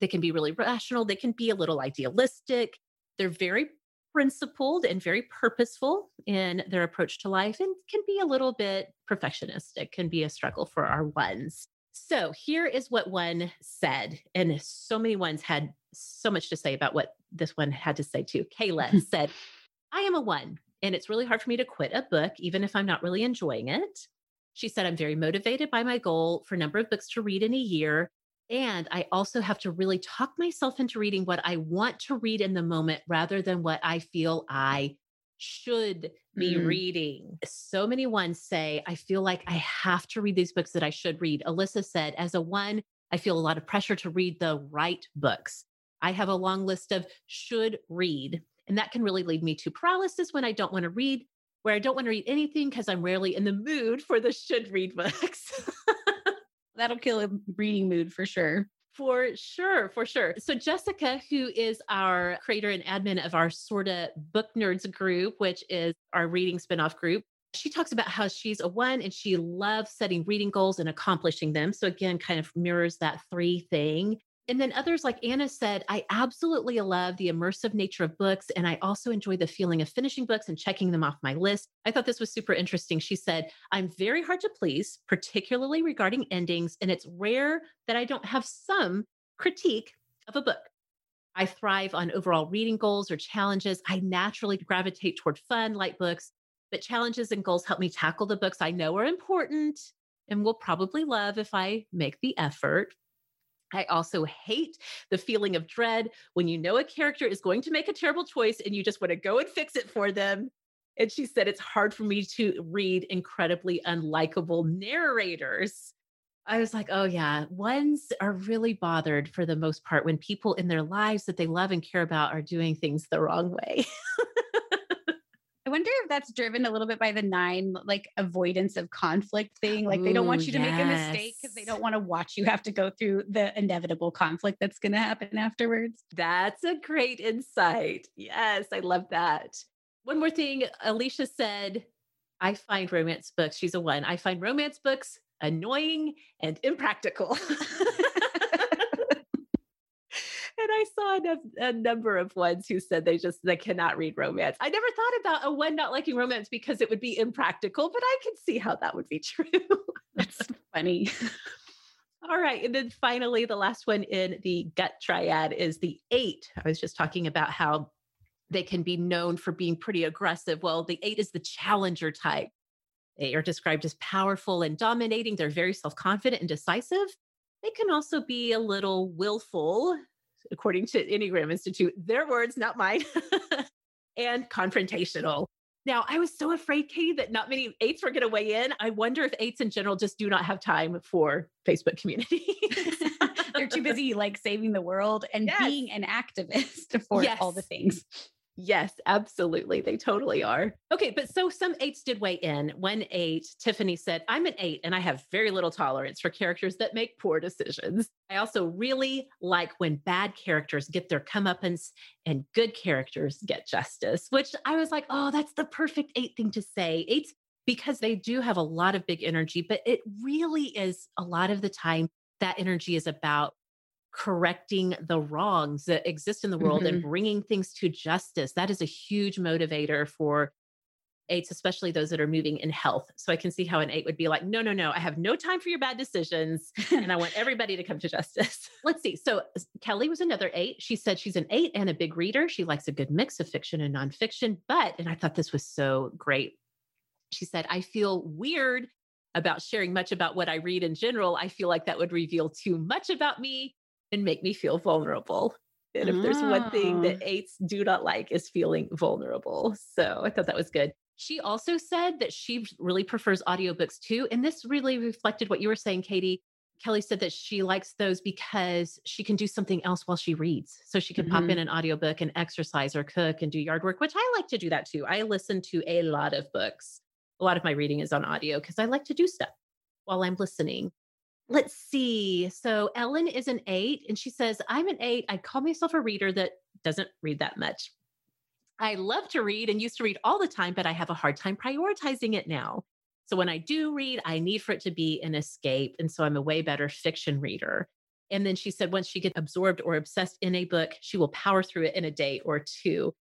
They can be really rational, they can be a little idealistic. They're very principled and very purposeful in their approach to life and can be a little bit perfectionistic, can be a struggle for our ones. So here is what one said, and so many ones had so much to say about what this one had to say too. Kayla <laughs> said, I am a one, and it's really hard for me to quit a book, even if I'm not really enjoying it. She said, I'm very motivated by my goal for number of books to read in a year. And I also have to really talk myself into reading what I want to read in the moment rather than what I feel I should be mm. reading. So many ones say, I feel like I have to read these books that I should read. Alyssa said, as a one, I feel a lot of pressure to read the right books. I have a long list of should read, and that can really lead me to paralysis when I don't want to read, where I don't want to read anything because I'm rarely in the mood for the should read books. <laughs> That'll kill a reading mood for sure. For sure, for sure. So, Jessica, who is our creator and admin of our Sorta Book Nerds group, which is our reading spinoff group, she talks about how she's a one and she loves setting reading goals and accomplishing them. So, again, kind of mirrors that three thing. And then others like Anna said, I absolutely love the immersive nature of books. And I also enjoy the feeling of finishing books and checking them off my list. I thought this was super interesting. She said, I'm very hard to please, particularly regarding endings. And it's rare that I don't have some critique of a book. I thrive on overall reading goals or challenges. I naturally gravitate toward fun, light books, but challenges and goals help me tackle the books I know are important and will probably love if I make the effort. I also hate the feeling of dread when you know a character is going to make a terrible choice and you just want to go and fix it for them. And she said, it's hard for me to read incredibly unlikable narrators. I was like, oh, yeah, ones are really bothered for the most part when people in their lives that they love and care about are doing things the wrong way. <laughs> I wonder if that's driven a little bit by the nine, like avoidance of conflict thing. Like Ooh, they don't want you to yes. make a mistake because they don't want to watch you have to go through the inevitable conflict that's going to happen afterwards. That's a great insight. Yes, I love that. One more thing Alicia said I find romance books, she's a one. I find romance books annoying and impractical. <laughs> and I saw a, a, number of ones who said they just they cannot read romance. I never thought about a one not liking romance because it would be impractical, but I can see how that would be <laughs> true. That's funny. All right. And then finally, the last one in the gut triad is the eight. I was just talking about how they can be known for being pretty aggressive. Well, the eight is the challenger type. They are described as powerful and dominating. They're very self confident and decisive. They can also be a little willful according to Enneagram Institute, their words, not mine, <laughs> and confrontational. Now, I was so afraid, Katie, that not many eights were going to weigh in. I wonder if eights in general just do not have time for Facebook community. <laughs> They're too busy like saving the world and yes. being an activist <laughs> for yes. all the things. Yes, absolutely. They totally are. Okay, but so some eights did weigh in. One eight, Tiffany said, I'm an eight and I have very little tolerance for characters that make poor decisions. I also really like when bad characters get their comeuppance and good characters get justice, which I was like, oh, that's the perfect eight thing to say. Eights, because they do have a lot of big energy, but it really is a lot of the time that energy is about correcting the wrongs that exist in the world Mhm. and bringing things to justice. That is a huge motivator for eights, especially those that are moving in health. So I can see how an eight would be like, no, no, no, I have no time for your bad decisions. and I want <laughs> everybody to come to justice. <laughs> Let's see. So Kelly was another eight. She said she's an eight and a big reader. She likes a good mix of fiction and nonfiction. But, and I thought this was so great. She said, I feel weird about sharing much about what I read in general. I feel like that would reveal too much about me and make me feel vulnerable. And if there's one thing that Oh. eights do not like is feeling vulnerable. So I thought that was good. She also said that she really prefers audiobooks too. And this really reflected what you were saying, Katie. Kelly said that she likes those because she can do something else while she reads. So she can pop Mhm. in an audiobook and exercise or cook and do yard work, which I like to do that too. I listen to a lot of books. A lot of my reading is on audio because I like to do stuff while I'm listening. Let's see. So Ellen is an eight, and she says, I'm an eight. I call myself a reader that doesn't read that much. I love to read and used to read all the time, but I have a hard time prioritizing it now. So when I do read, I need for it to be an escape. And so I'm a way better fiction reader. And then she said, once she gets absorbed or obsessed in a book, she will power through it in a day or two.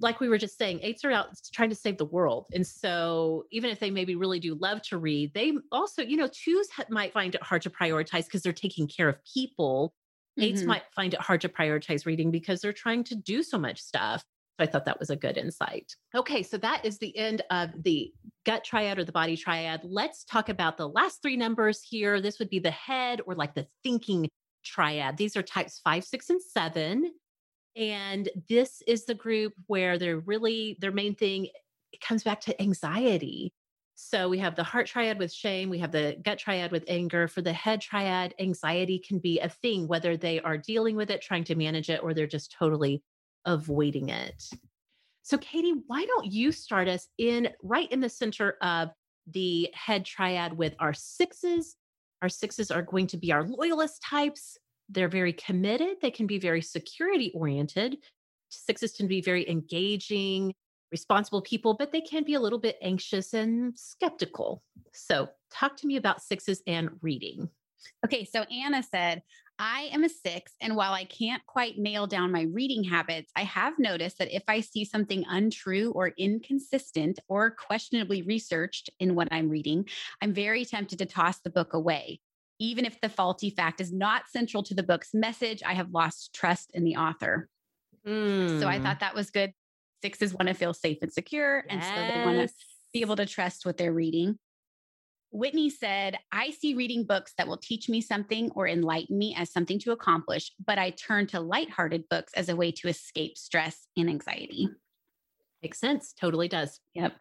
Like we were just saying, eights are out trying to save the world. And so even if they maybe really do love to read, they also, you know, twos might find it hard to prioritize because they're taking care of people. 8s Mhm. might find it hard to prioritize reading because they're trying to do so much stuff. So I thought that was a good insight. Okay, so that is the end of the gut triad or the body triad. Let's talk about the last three numbers here. This would be the head or like the thinking triad. These are types five, six, and seven. And this is the group where they're really, their main thing, it comes back to anxiety. So we have the heart triad with shame, we have the gut triad with anger. For the head triad, anxiety can be a thing, whether they are dealing with it, trying to manage it, or they're just totally avoiding it. So, Katie, why don't you start us in right in the center of the head triad with our sixes? Our sixes are going to be our loyalist types. They're very committed, they can be very security oriented. Sixes can be very engaging, responsible people, but they can be a little bit anxious and skeptical. So, talk to me about sixes and reading. Okay, so Anna said, I am a six, and while I can't quite nail down my reading habits, I have noticed that if I see something untrue or inconsistent or questionably researched in what I'm reading, I'm very tempted to toss the book away. Even if the faulty fact is not central to the book's message, I have lost trust in the author. So I Mm. thought that was good. Sixes want to feel safe and secure, and so they want to be able to trust what they're reading. Whitney said, I see reading books that will teach me something or enlighten me as something to accomplish, but I turn to lighthearted books as a way to escape stress and anxiety. Makes sense. Totally does. Yep.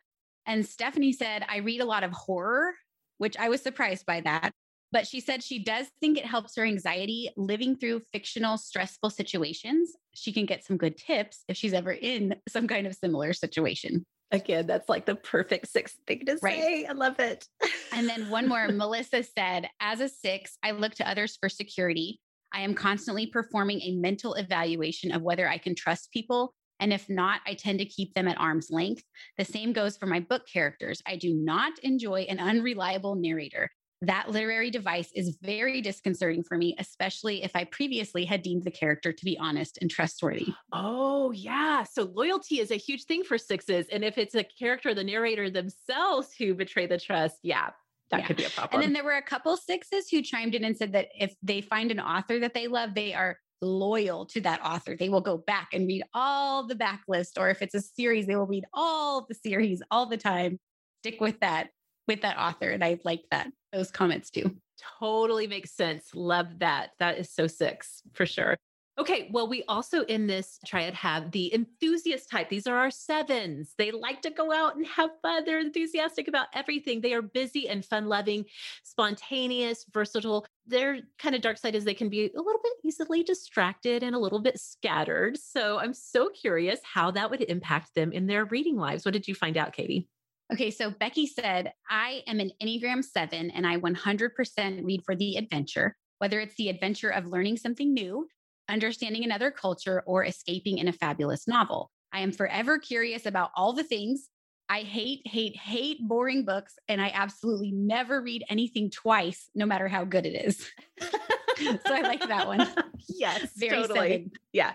And Stephanie said, I read a lot of horror, which I was surprised by that. But she said she does think it helps her anxiety living through fictional, stressful situations. She can get some good tips if she's ever in some kind of similar situation. Again, that's like the perfect sixth thing to Right. say. I love it. And then one more <laughs> Melissa said, as a six, I look to others for security. I am constantly performing a mental evaluation of whether I can trust people. And if not, I tend to keep them at arm's length. The same goes for my book characters. I do not enjoy an unreliable narrator. That literary device is very disconcerting for me, especially if I previously had deemed the character to be honest and trustworthy. Oh, yeah. So loyalty is a huge thing for sixes. And if it's a character, the narrator themselves who betray the trust, yeah, that Yeah. could be a problem. And then there were a couple sixes who chimed in and said that if they find an author that they love, they are loyal to that author. They will go back and read all the backlist, or if it's a series, they will read all the series all the time. Stick with that with that author, and I like that those comments too. totally makes sense. Love that. That is so six for sure. Okay, well, we also in this triad have the enthusiast type. These are our sevens. They like to go out and have fun. They're enthusiastic about everything. They are busy and fun loving, spontaneous, versatile. Their kind of dark side is they can be a little bit easily distracted and a little bit scattered. So I'm so curious how that would impact them in their reading lives. What did you find out, Katie? Okay, so Becky said, I am an Enneagram 7 and I 100% read for the adventure, whether it's the adventure of learning something new, understanding another culture, or escaping in a fabulous novel. I am forever curious about all the things. I hate, hate, hate boring books, and I absolutely never read anything twice, no matter how good it is. <laughs> so I like that one. <laughs> yes, Very totally. seven. Yeah.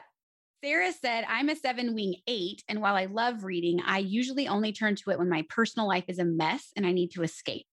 Sarah said, I'm a seven wing eight. And while I love reading, I usually only turn to it when my personal life is a mess and I need to escape.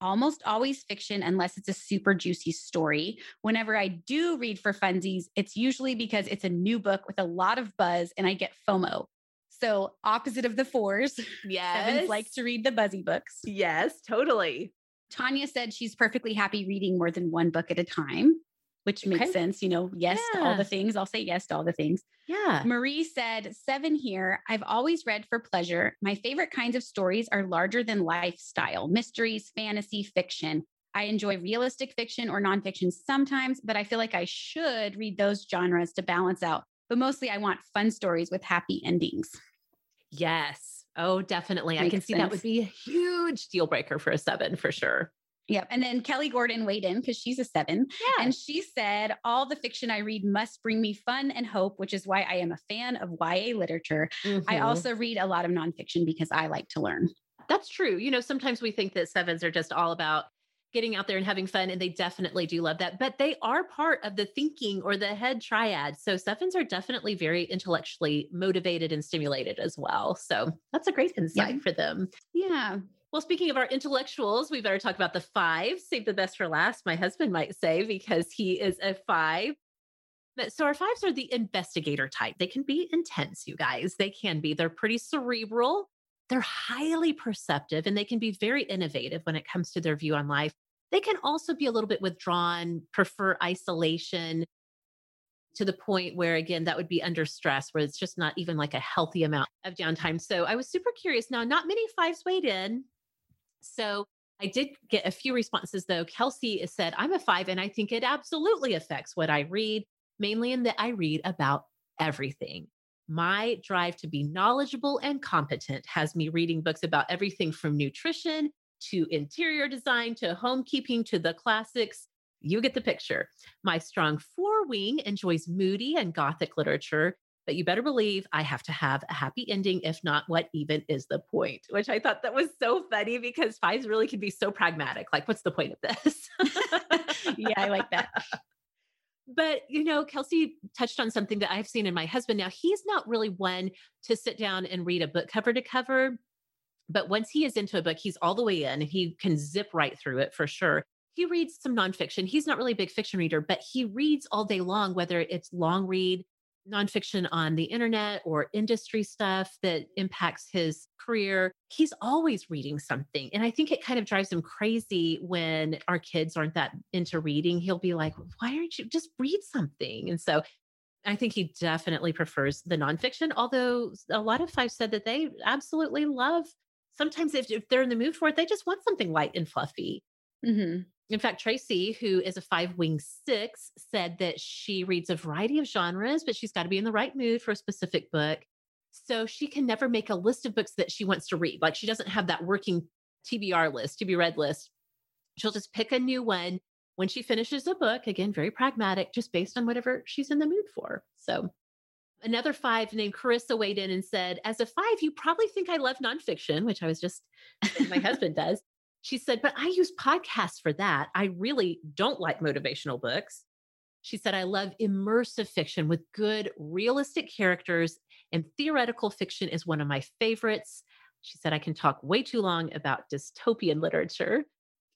Almost always fiction, unless it's a super juicy story. Whenever I do read for funsies, it's usually because it's a new book with a lot of buzz and I get FOMO. So, opposite of the fours, Yes. <laughs> sevens like to read the buzzy books. Yes, totally. Tanya said she's perfectly happy reading more than one book at a time, which makes Okay. sense. You know, yes to all the things. I'll say yes to all the things. Yeah. Marie said, Seven here. I've always read for pleasure. My favorite kinds of stories are larger than lifestyle, mysteries, fantasy, fiction. I enjoy realistic fiction or nonfiction sometimes, but I feel like I should read those genres to balance out. But mostly, I want fun stories with happy endings. Yes. Oh, definitely. I can Makes see that would be a huge deal breaker for a seven for sure. Yep. And then Kelly Gordon weighed in because she's a seven. Yeah. And she said, All the fiction I read must bring me fun and hope, which is why I am a fan of YA literature. I Mhm. also read a lot of nonfiction because I like to learn. That's true. You know, sometimes we think that sevens are just all about getting out there and having fun, and they definitely do love that, but they are part of the thinking or the head triad. So sevens are definitely very intellectually motivated and stimulated as well. So that's a great insight for them. Yeah. Well, speaking of our intellectuals, we better talk about the five. Save the best for last, my husband might say, because he is a five. But so our fives are the investigator type. They can be intense, you guys. They can be. They're pretty cerebral. They're highly perceptive and they can be very innovative when it comes to their view on life. They can also be a little bit withdrawn, prefer isolation to the point where, again, that would be under stress, where it's just not even like a healthy amount of downtime. So I was super curious. Now, not many fives weighed in. So I did get a few responses though. Kelsey said, I'm a five, and I think it absolutely affects what I read, mainly in that I read about everything. My drive to be knowledgeable and competent has me reading books about everything from nutrition to interior design to homekeeping to the classics. You get the picture. My strong four wing enjoys moody and gothic literature, but you better believe I have to have a happy ending. If not, what even is the point? Which I thought that was so funny because fives really can be so pragmatic. Like, what's the point of this? <laughs> Yeah, I like that. <laughs> But, you know, Kelsey touched on something that I've seen in my husband. Now, he's not really one to sit down and read a book cover to cover. But once he is into a book, he's all the way in and he can zip right through it for sure. He reads some nonfiction. He's not really a big fiction reader, but he reads all day long, whether it's long read nonfiction on the internet or industry stuff that impacts his career. He's always reading something. And I think it kind of drives him crazy when our kids aren't that into reading. He'll be like, why aren't you just read something? And so I think he definitely prefers the nonfiction, although a lot of five said that they absolutely love. Sometimes, if, if they're in the mood for it, they just want something light and fluffy. Mhm. In fact, Tracy, who is a five wing six, said that she reads a variety of genres, but she's got to be in the right mood for a specific book. So she can never make a list of books that she wants to read. Like she doesn't have that working TBR list, to be read list. She'll just pick a new one when she finishes a book. Again, very pragmatic, just based on whatever she's in the mood for. So another five named Carissa weighed in and said, As a five, you probably think I love nonfiction, which I was just, my <laughs> husband does. She said, But I use podcasts for that. I really don't like motivational books. She said, I love immersive fiction with good, realistic characters, and theoretical fiction is one of my favorites. She said, I can talk way too long about dystopian literature.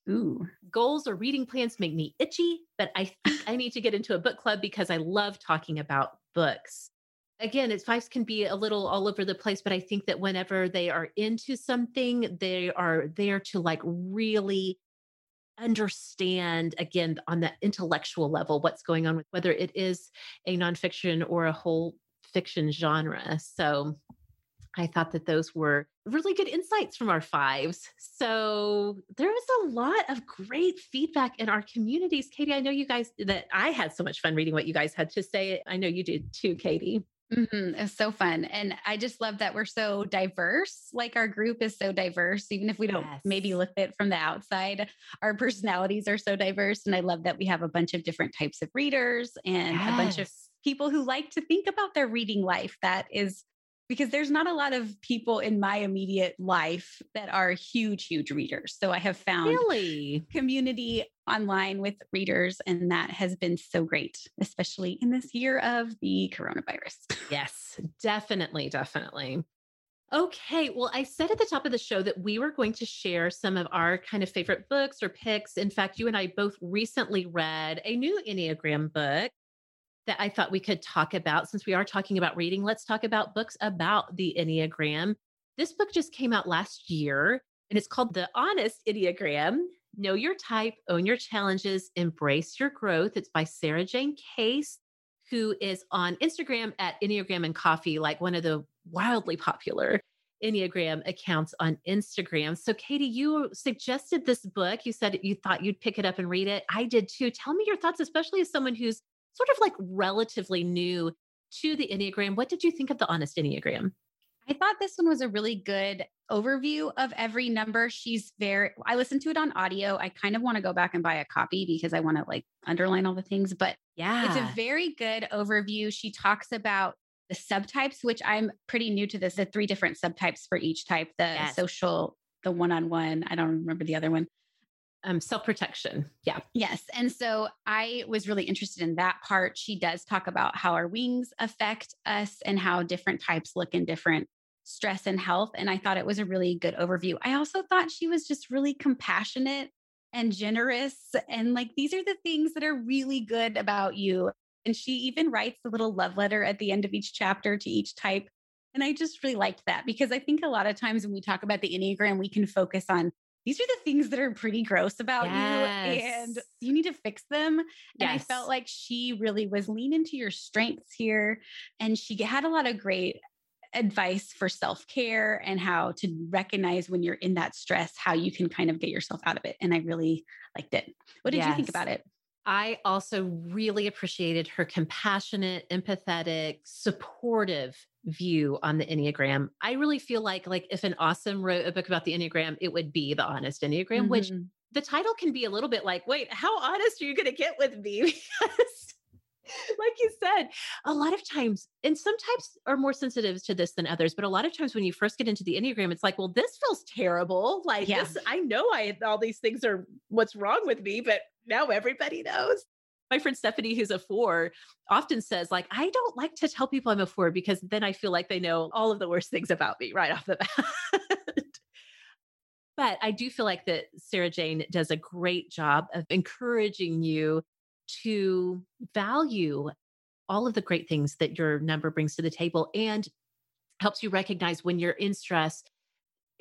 Ooh. Goals or reading plans make me itchy, but I think I need to get into a book club because I love talking about books. Again, it's fives can be a little all over the place, but I think that whenever they are into something, they are there to like really understand again on that intellectual level what's going on with whether it is a nonfiction or a whole fiction genre. So I thought that those were really good insights from our fives. So there was a lot of great feedback in our communities. Katie, I know you guys that I had so much fun reading what you guys had to say. I know you did too, Katie. Mhm. It's so fun. And I just love that we're so diverse. Like our group is so diverse, even if we don't maybe look at it from the outside, our personalities are so diverse. And I love that we have a bunch of different types of readers and a bunch of people who like to think about their reading life. That is because there's not a lot of people in my immediate life that are huge, huge readers. So I have found really community online with readers, and that has been so great, especially in this year of the coronavirus. <laughs> Yes, definitely, definitely. Okay, well, I said at the top of the show that we were going to share some of our kind of favorite books or picks. In fact, you and I both recently read a new Enneagram book that I thought we could talk about. Since we are talking about reading, let's talk about books about the Enneagram. This book just came out last year and it's called The Honest Enneagram Know Your Type, Own Your Challenges, Embrace Your Growth. It's by Sarah Jane Case, who is on Instagram at Enneagram and Coffee, like one of the wildly popular Enneagram accounts on Instagram. So, Katie, you suggested this book. You said you thought you'd pick it up and read it. I did too. Tell me your thoughts, especially as someone who's sort of like relatively new to the Enneagram. What did you think of the Honest Enneagram? I thought this one was a really good overview of every number. She's very, I listened to it on audio. I kind of want to go back and buy a copy because I want to like underline all the things, but yeah, it's a very good overview. She talks about the subtypes, which I'm pretty new to this, the three different subtypes for each type the yes. social, the one on one. I don't remember the other one um, self protection. Yeah. Yes. And so I was really interested in that part. She does talk about how our wings affect us and how different types look in different stress and health. And I thought it was a really good overview. I also thought she was just really compassionate and generous. And like, these are the things that are really good about you. And she even writes a little love letter at the end of each chapter to each type. And I just really liked that because I think a lot of times when we talk about the Enneagram, we can focus on these are the things that are pretty gross about yes. you and you need to fix them. And I felt like she really was lean into your strengths here. And she had a lot of great advice for self care and how to recognize when you're in that stress, how you can kind of get yourself out of it. And I really liked it. What did yes. you think about it? I also really appreciated her compassionate, empathetic, supportive view on the Enneagram. I really feel like like if an awesome wrote a book about the Enneagram, it would be the honest Enneagram, mm-hmm. which the title can be a little bit like, wait, how honest are you going to get with me? <laughs> because like you said, a lot of times, and some types are more sensitive to this than others, but a lot of times when you first get into the Enneagram, it's like, well, this feels terrible. Like yeah. I know I all these things are what's wrong with me, but now everybody knows. My friend Stephanie, who's a four, often says, like, I don't like to tell people I'm a four because then I feel like they know all of the worst things about me right off the bat. <laughs> but I do feel like that Sarah Jane does a great job of encouraging you to value all of the great things that your number brings to the table and helps you recognize when you're in stress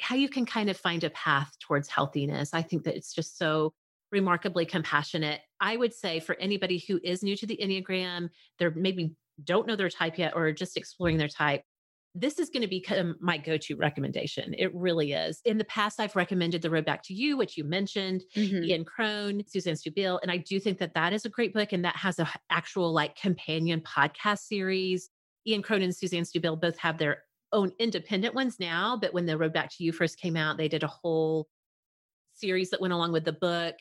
how you can kind of find a path towards healthiness. I think that it's just so remarkably compassionate. I would say for anybody who is new to the Enneagram, they're maybe don't know their type yet or just exploring their type, this is going to become my go to recommendation. It really is. In the past, I've recommended The Road Back to You, which you mentioned, mm-hmm. Ian Cron, Suzanne Stabile. And I do think that that is a great book and that has an actual like companion podcast series. Ian Cron and Suzanne Stabile both have their own independent ones now. But when The Road Back to You first came out, they did a whole series that went along with the book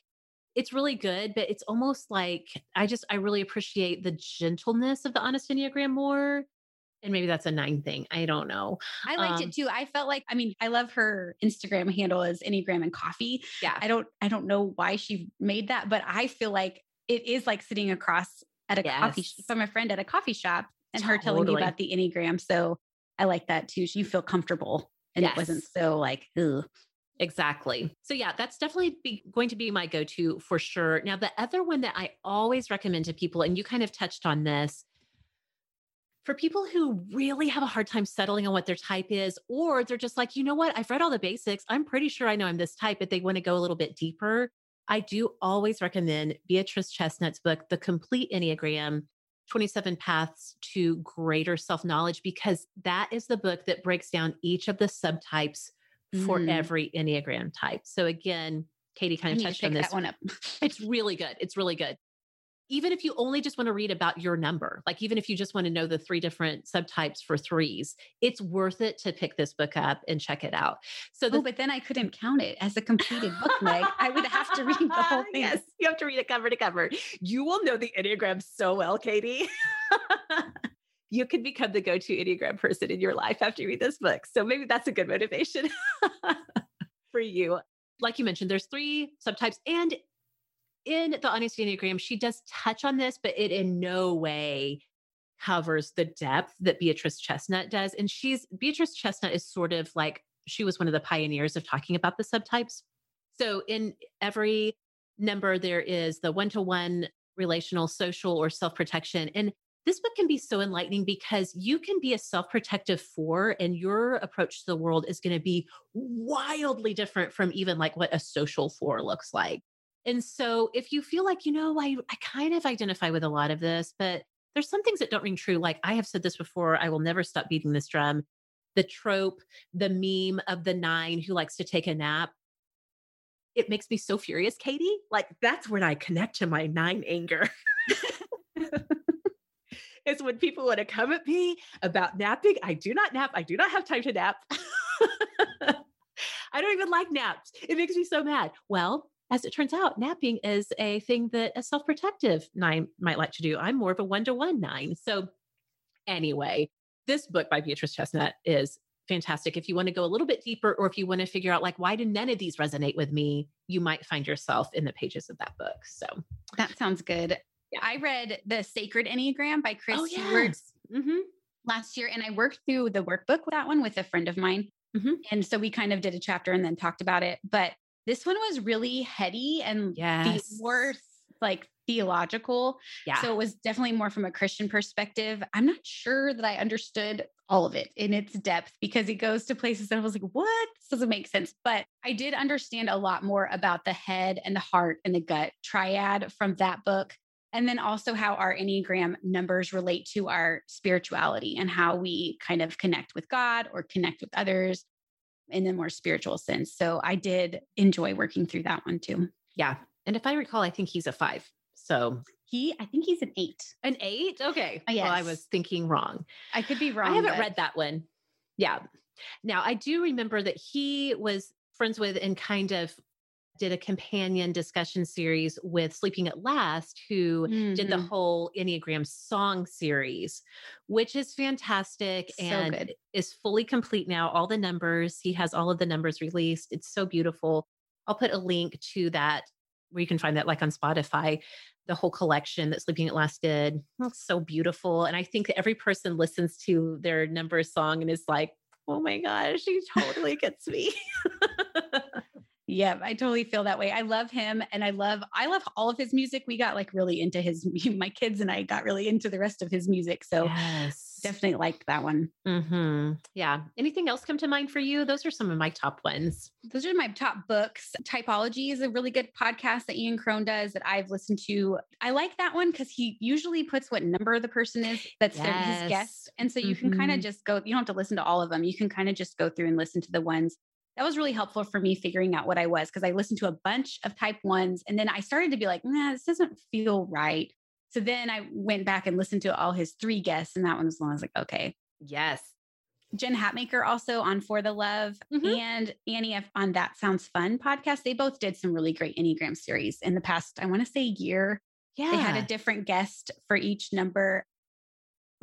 it's really good, but it's almost like I just I really appreciate the gentleness of the honest Enneagram more. And maybe that's a nine thing. I don't know. I liked um, it too. I felt like, I mean, I love her Instagram handle as Enneagram and Coffee. Yeah. I don't, I don't know why she made that, but I feel like it is like sitting across at a yes. coffee from a friend at a coffee shop and totally. her telling you about the Enneagram. So I like that too. You feel comfortable and yes. it wasn't so like, ugh. Exactly. So yeah, that's definitely be, going to be my go-to for sure. Now the other one that I always recommend to people and you kind of touched on this for people who really have a hard time settling on what their type is or they're just like, "You know what? I've read all the basics. I'm pretty sure I know I'm this type, but they want to go a little bit deeper." I do always recommend Beatrice Chestnut's book, The Complete Enneagram 27 Paths to Greater Self Knowledge, because that is the book that breaks down each of the subtypes for mm. every Enneagram type. So again, Katie kind of touched on this. one up. <laughs> it's really good. It's really good. Even if you only just want to read about your number, like even if you just want to know the three different subtypes for threes, it's worth it to pick this book up and check it out. So, the, oh, but then I couldn't count it as a completed book, Meg. I would have to read the whole <laughs> thing. Yes, you have to read it cover to cover. You will know the Enneagram so well, Katie. <laughs> you can become the go to Enneagram person in your life after you read this book. So maybe that's a good motivation <laughs> for you. Like you mentioned, there's three subtypes. And in the Honest Enneagram, she does touch on this, but it in no way covers the depth that Beatrice Chestnut does. And she's Beatrice Chestnut is sort of like she was one of the pioneers of talking about the subtypes. So in every number, there is the one to one relational, social, or self protection. And this book can be so enlightening because you can be a self protective four, and your approach to the world is going to be wildly different from even like what a social four looks like. And so if you feel like, you know, I, I kind of identify with a lot of this, but there's some things that don't ring true. Like I have said this before, I will never stop beating this drum. The trope, the meme of the nine who likes to take a nap. It makes me so furious, Katie. Like that's when I connect to my nine anger. <laughs> it's when people want to come at me about napping. I do not nap. I do not have time to nap. <laughs> I don't even like naps. It makes me so mad. Well, as it turns out, napping is a thing that a self protective nine might like to do. I'm more of a one to one nine. So, anyway, this book by Beatrice Chestnut is fantastic. If you want to go a little bit deeper, or if you want to figure out, like, why do none of these resonate with me, you might find yourself in the pages of that book. So, that sounds good. Yeah. I read The Sacred Enneagram by Chris oh, yes. mm-hmm. last year, and I worked through the workbook with that one with a friend of mine. Mm-hmm. And so we kind of did a chapter and then talked about it. But this one was really heady and yes. the more like theological. Yeah. So it was definitely more from a Christian perspective. I'm not sure that I understood all of it in its depth because it goes to places that I was like, what? This doesn't make sense. But I did understand a lot more about the head and the heart and the gut triad from that book. And then also how our Enneagram numbers relate to our spirituality and how we kind of connect with God or connect with others in a more spiritual sense. So I did enjoy working through that one too. Yeah. And if I recall, I think he's a five. So he, I think he's an eight. An eight? Okay. Uh, yes. Well, I was thinking wrong. I could be wrong. I haven't but... read that one. Yeah. Now, I do remember that he was friends with and kind of did a companion discussion series with Sleeping at Last, who mm-hmm. did the mm-hmm. whole Enneagram song series, which is fantastic so and good. is fully complete now. All the numbers, he has all of the numbers released. It's so beautiful. I'll put a link to that where you can find that like on Spotify. The whole collection that Sleeping at Last did. It's so beautiful. And I think every person listens to their number song and is like, oh my gosh, he totally gets me. <laughs> Yeah, I totally feel that way. I love him and I love I love all of his music. We got like really into his <laughs> my kids and I got really into the rest of his music. So yes. definitely liked that one. Mm-hmm. Yeah. Anything else come to mind for you? Those are some of my top ones. Those are my top books. Typology is a really good podcast that Ian Cron does that I've listened to. I like that one because he usually puts what number the person is that's yes. their, his guest. And so you mm-hmm. can kind of just go, you don't have to listen to all of them. You can kind of just go through and listen to the ones that was really helpful for me figuring out what I was because I listened to a bunch of type ones and then I started to be like, nah, this doesn't feel right. So then I went back and listened to all his three guests, and that one was long. I was like, okay. Yes. Jen Hatmaker also on For the Love mm-hmm. and Annie F on That Sounds Fun podcast. They both did some really great Enneagram series in the past, I want to say year. Yeah. They had a different guest for each number.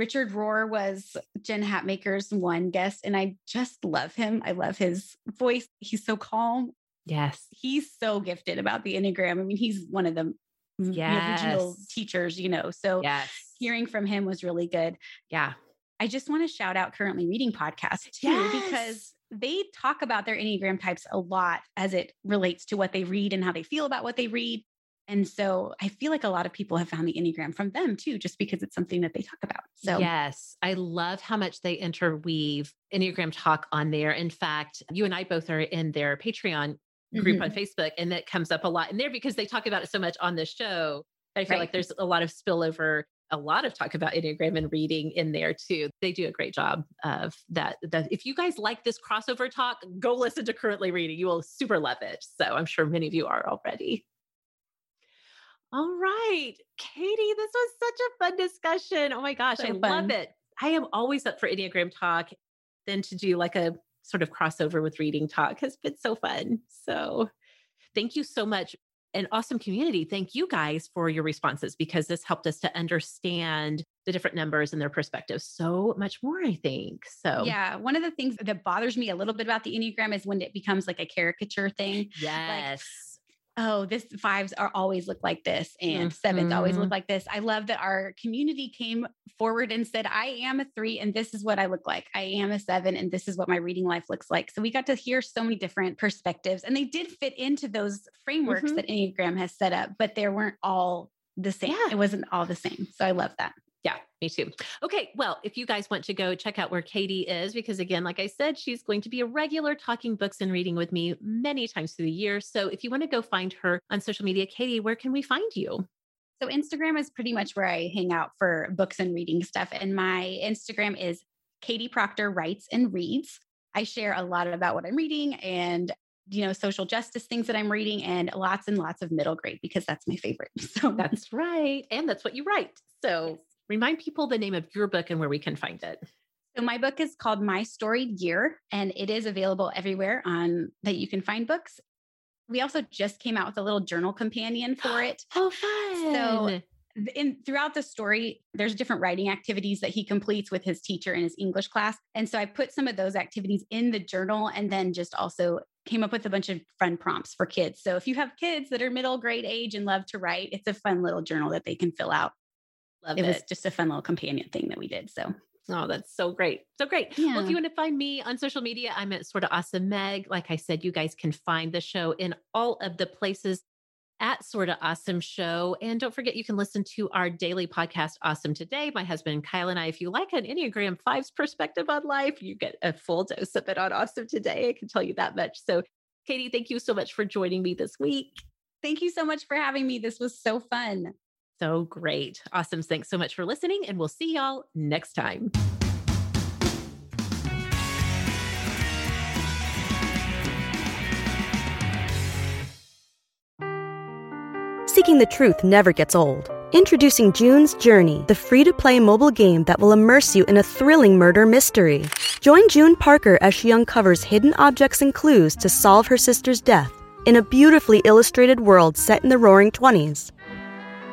Richard Rohr was Jen Hatmaker's one guest, and I just love him. I love his voice. He's so calm. Yes. He's so gifted about the Enneagram. I mean, he's one of the yes. original teachers, you know. So yes. hearing from him was really good. Yeah. I just want to shout out Currently Reading podcast too, yes. because they talk about their Enneagram types a lot as it relates to what they read and how they feel about what they read. And so I feel like a lot of people have found the Enneagram from them too, just because it's something that they talk about. So, yes, I love how much they interweave Enneagram talk on there. In fact, you and I both are in their Patreon group mm-hmm. on Facebook, and that comes up a lot in there because they talk about it so much on the show. I feel right. like there's a lot of spillover, a lot of talk about Enneagram and reading in there too. They do a great job of that. that if you guys like this crossover talk, go listen to Currently Reading. You will super love it. So I'm sure many of you are already. All right. Katie, this was such a fun discussion. Oh my gosh, so I fun. love it. I am always up for Enneagram talk. Then to do like a sort of crossover with reading talk has been so fun. So thank you so much. an awesome community. Thank you guys for your responses because this helped us to understand the different numbers and their perspectives so much more, I think. So, yeah, one of the things that bothers me a little bit about the Enneagram is when it becomes like a caricature thing. Yes. Like, oh, this fives are always look like this and mm-hmm. sevens always look mm-hmm. like this. I love that our community came forward and said, I am a three and this is what I look like. I am a seven and this is what my reading life looks like. So we got to hear so many different perspectives and they did fit into those frameworks mm-hmm. that Enneagram has set up, but they weren't all the same. Yeah. It wasn't all the same. So I love that. Yeah, me too. Okay, well, if you guys want to go check out where Katie is, because again, like I said, she's going to be a regular talking books and reading with me many times through the year. So if you want to go find her on social media, Katie, where can we find you? So Instagram is pretty much where I hang out for books and reading stuff. And my Instagram is Katie Proctor Writes and Reads. I share a lot about what I'm reading and you know social justice things that i'm reading and lots and lots of middle grade because that's my favorite <laughs> so that's right and that's what you write so Remind people the name of your book and where we can find it. So my book is called My Storied Year and it is available everywhere on that you can find books. We also just came out with a little journal companion for <gasps> it. oh fun. So in throughout the story there's different writing activities that he completes with his teacher in his english class and so i put some of those activities in the journal and then just also came up with a bunch of fun prompts for kids so if you have kids that are middle grade age and love to write it's a fun little journal that they can fill out Love it, it was just a fun little companion thing that we did. So Oh, that's so great. So great. Yeah. Well, if you want to find me on social media, I'm at Sorta Awesome Meg. Like I said, you guys can find the show in all of the places at Sorta Awesome Show. And don't forget, you can listen to our daily podcast, Awesome Today. My husband Kyle and I, if you like an Enneagram Fives perspective on life, you get a full dose of it on Awesome Today. I can tell you that much. So, Katie, thank you so much for joining me this week. Thank you so much for having me. This was so fun. So great. Awesome. Thanks so much for listening, and we'll see y'all next time. Seeking the truth never gets old. Introducing June's Journey, the free to play mobile game that will immerse you in a thrilling murder mystery. Join June Parker as she uncovers hidden objects and clues to solve her sister's death in a beautifully illustrated world set in the roaring 20s.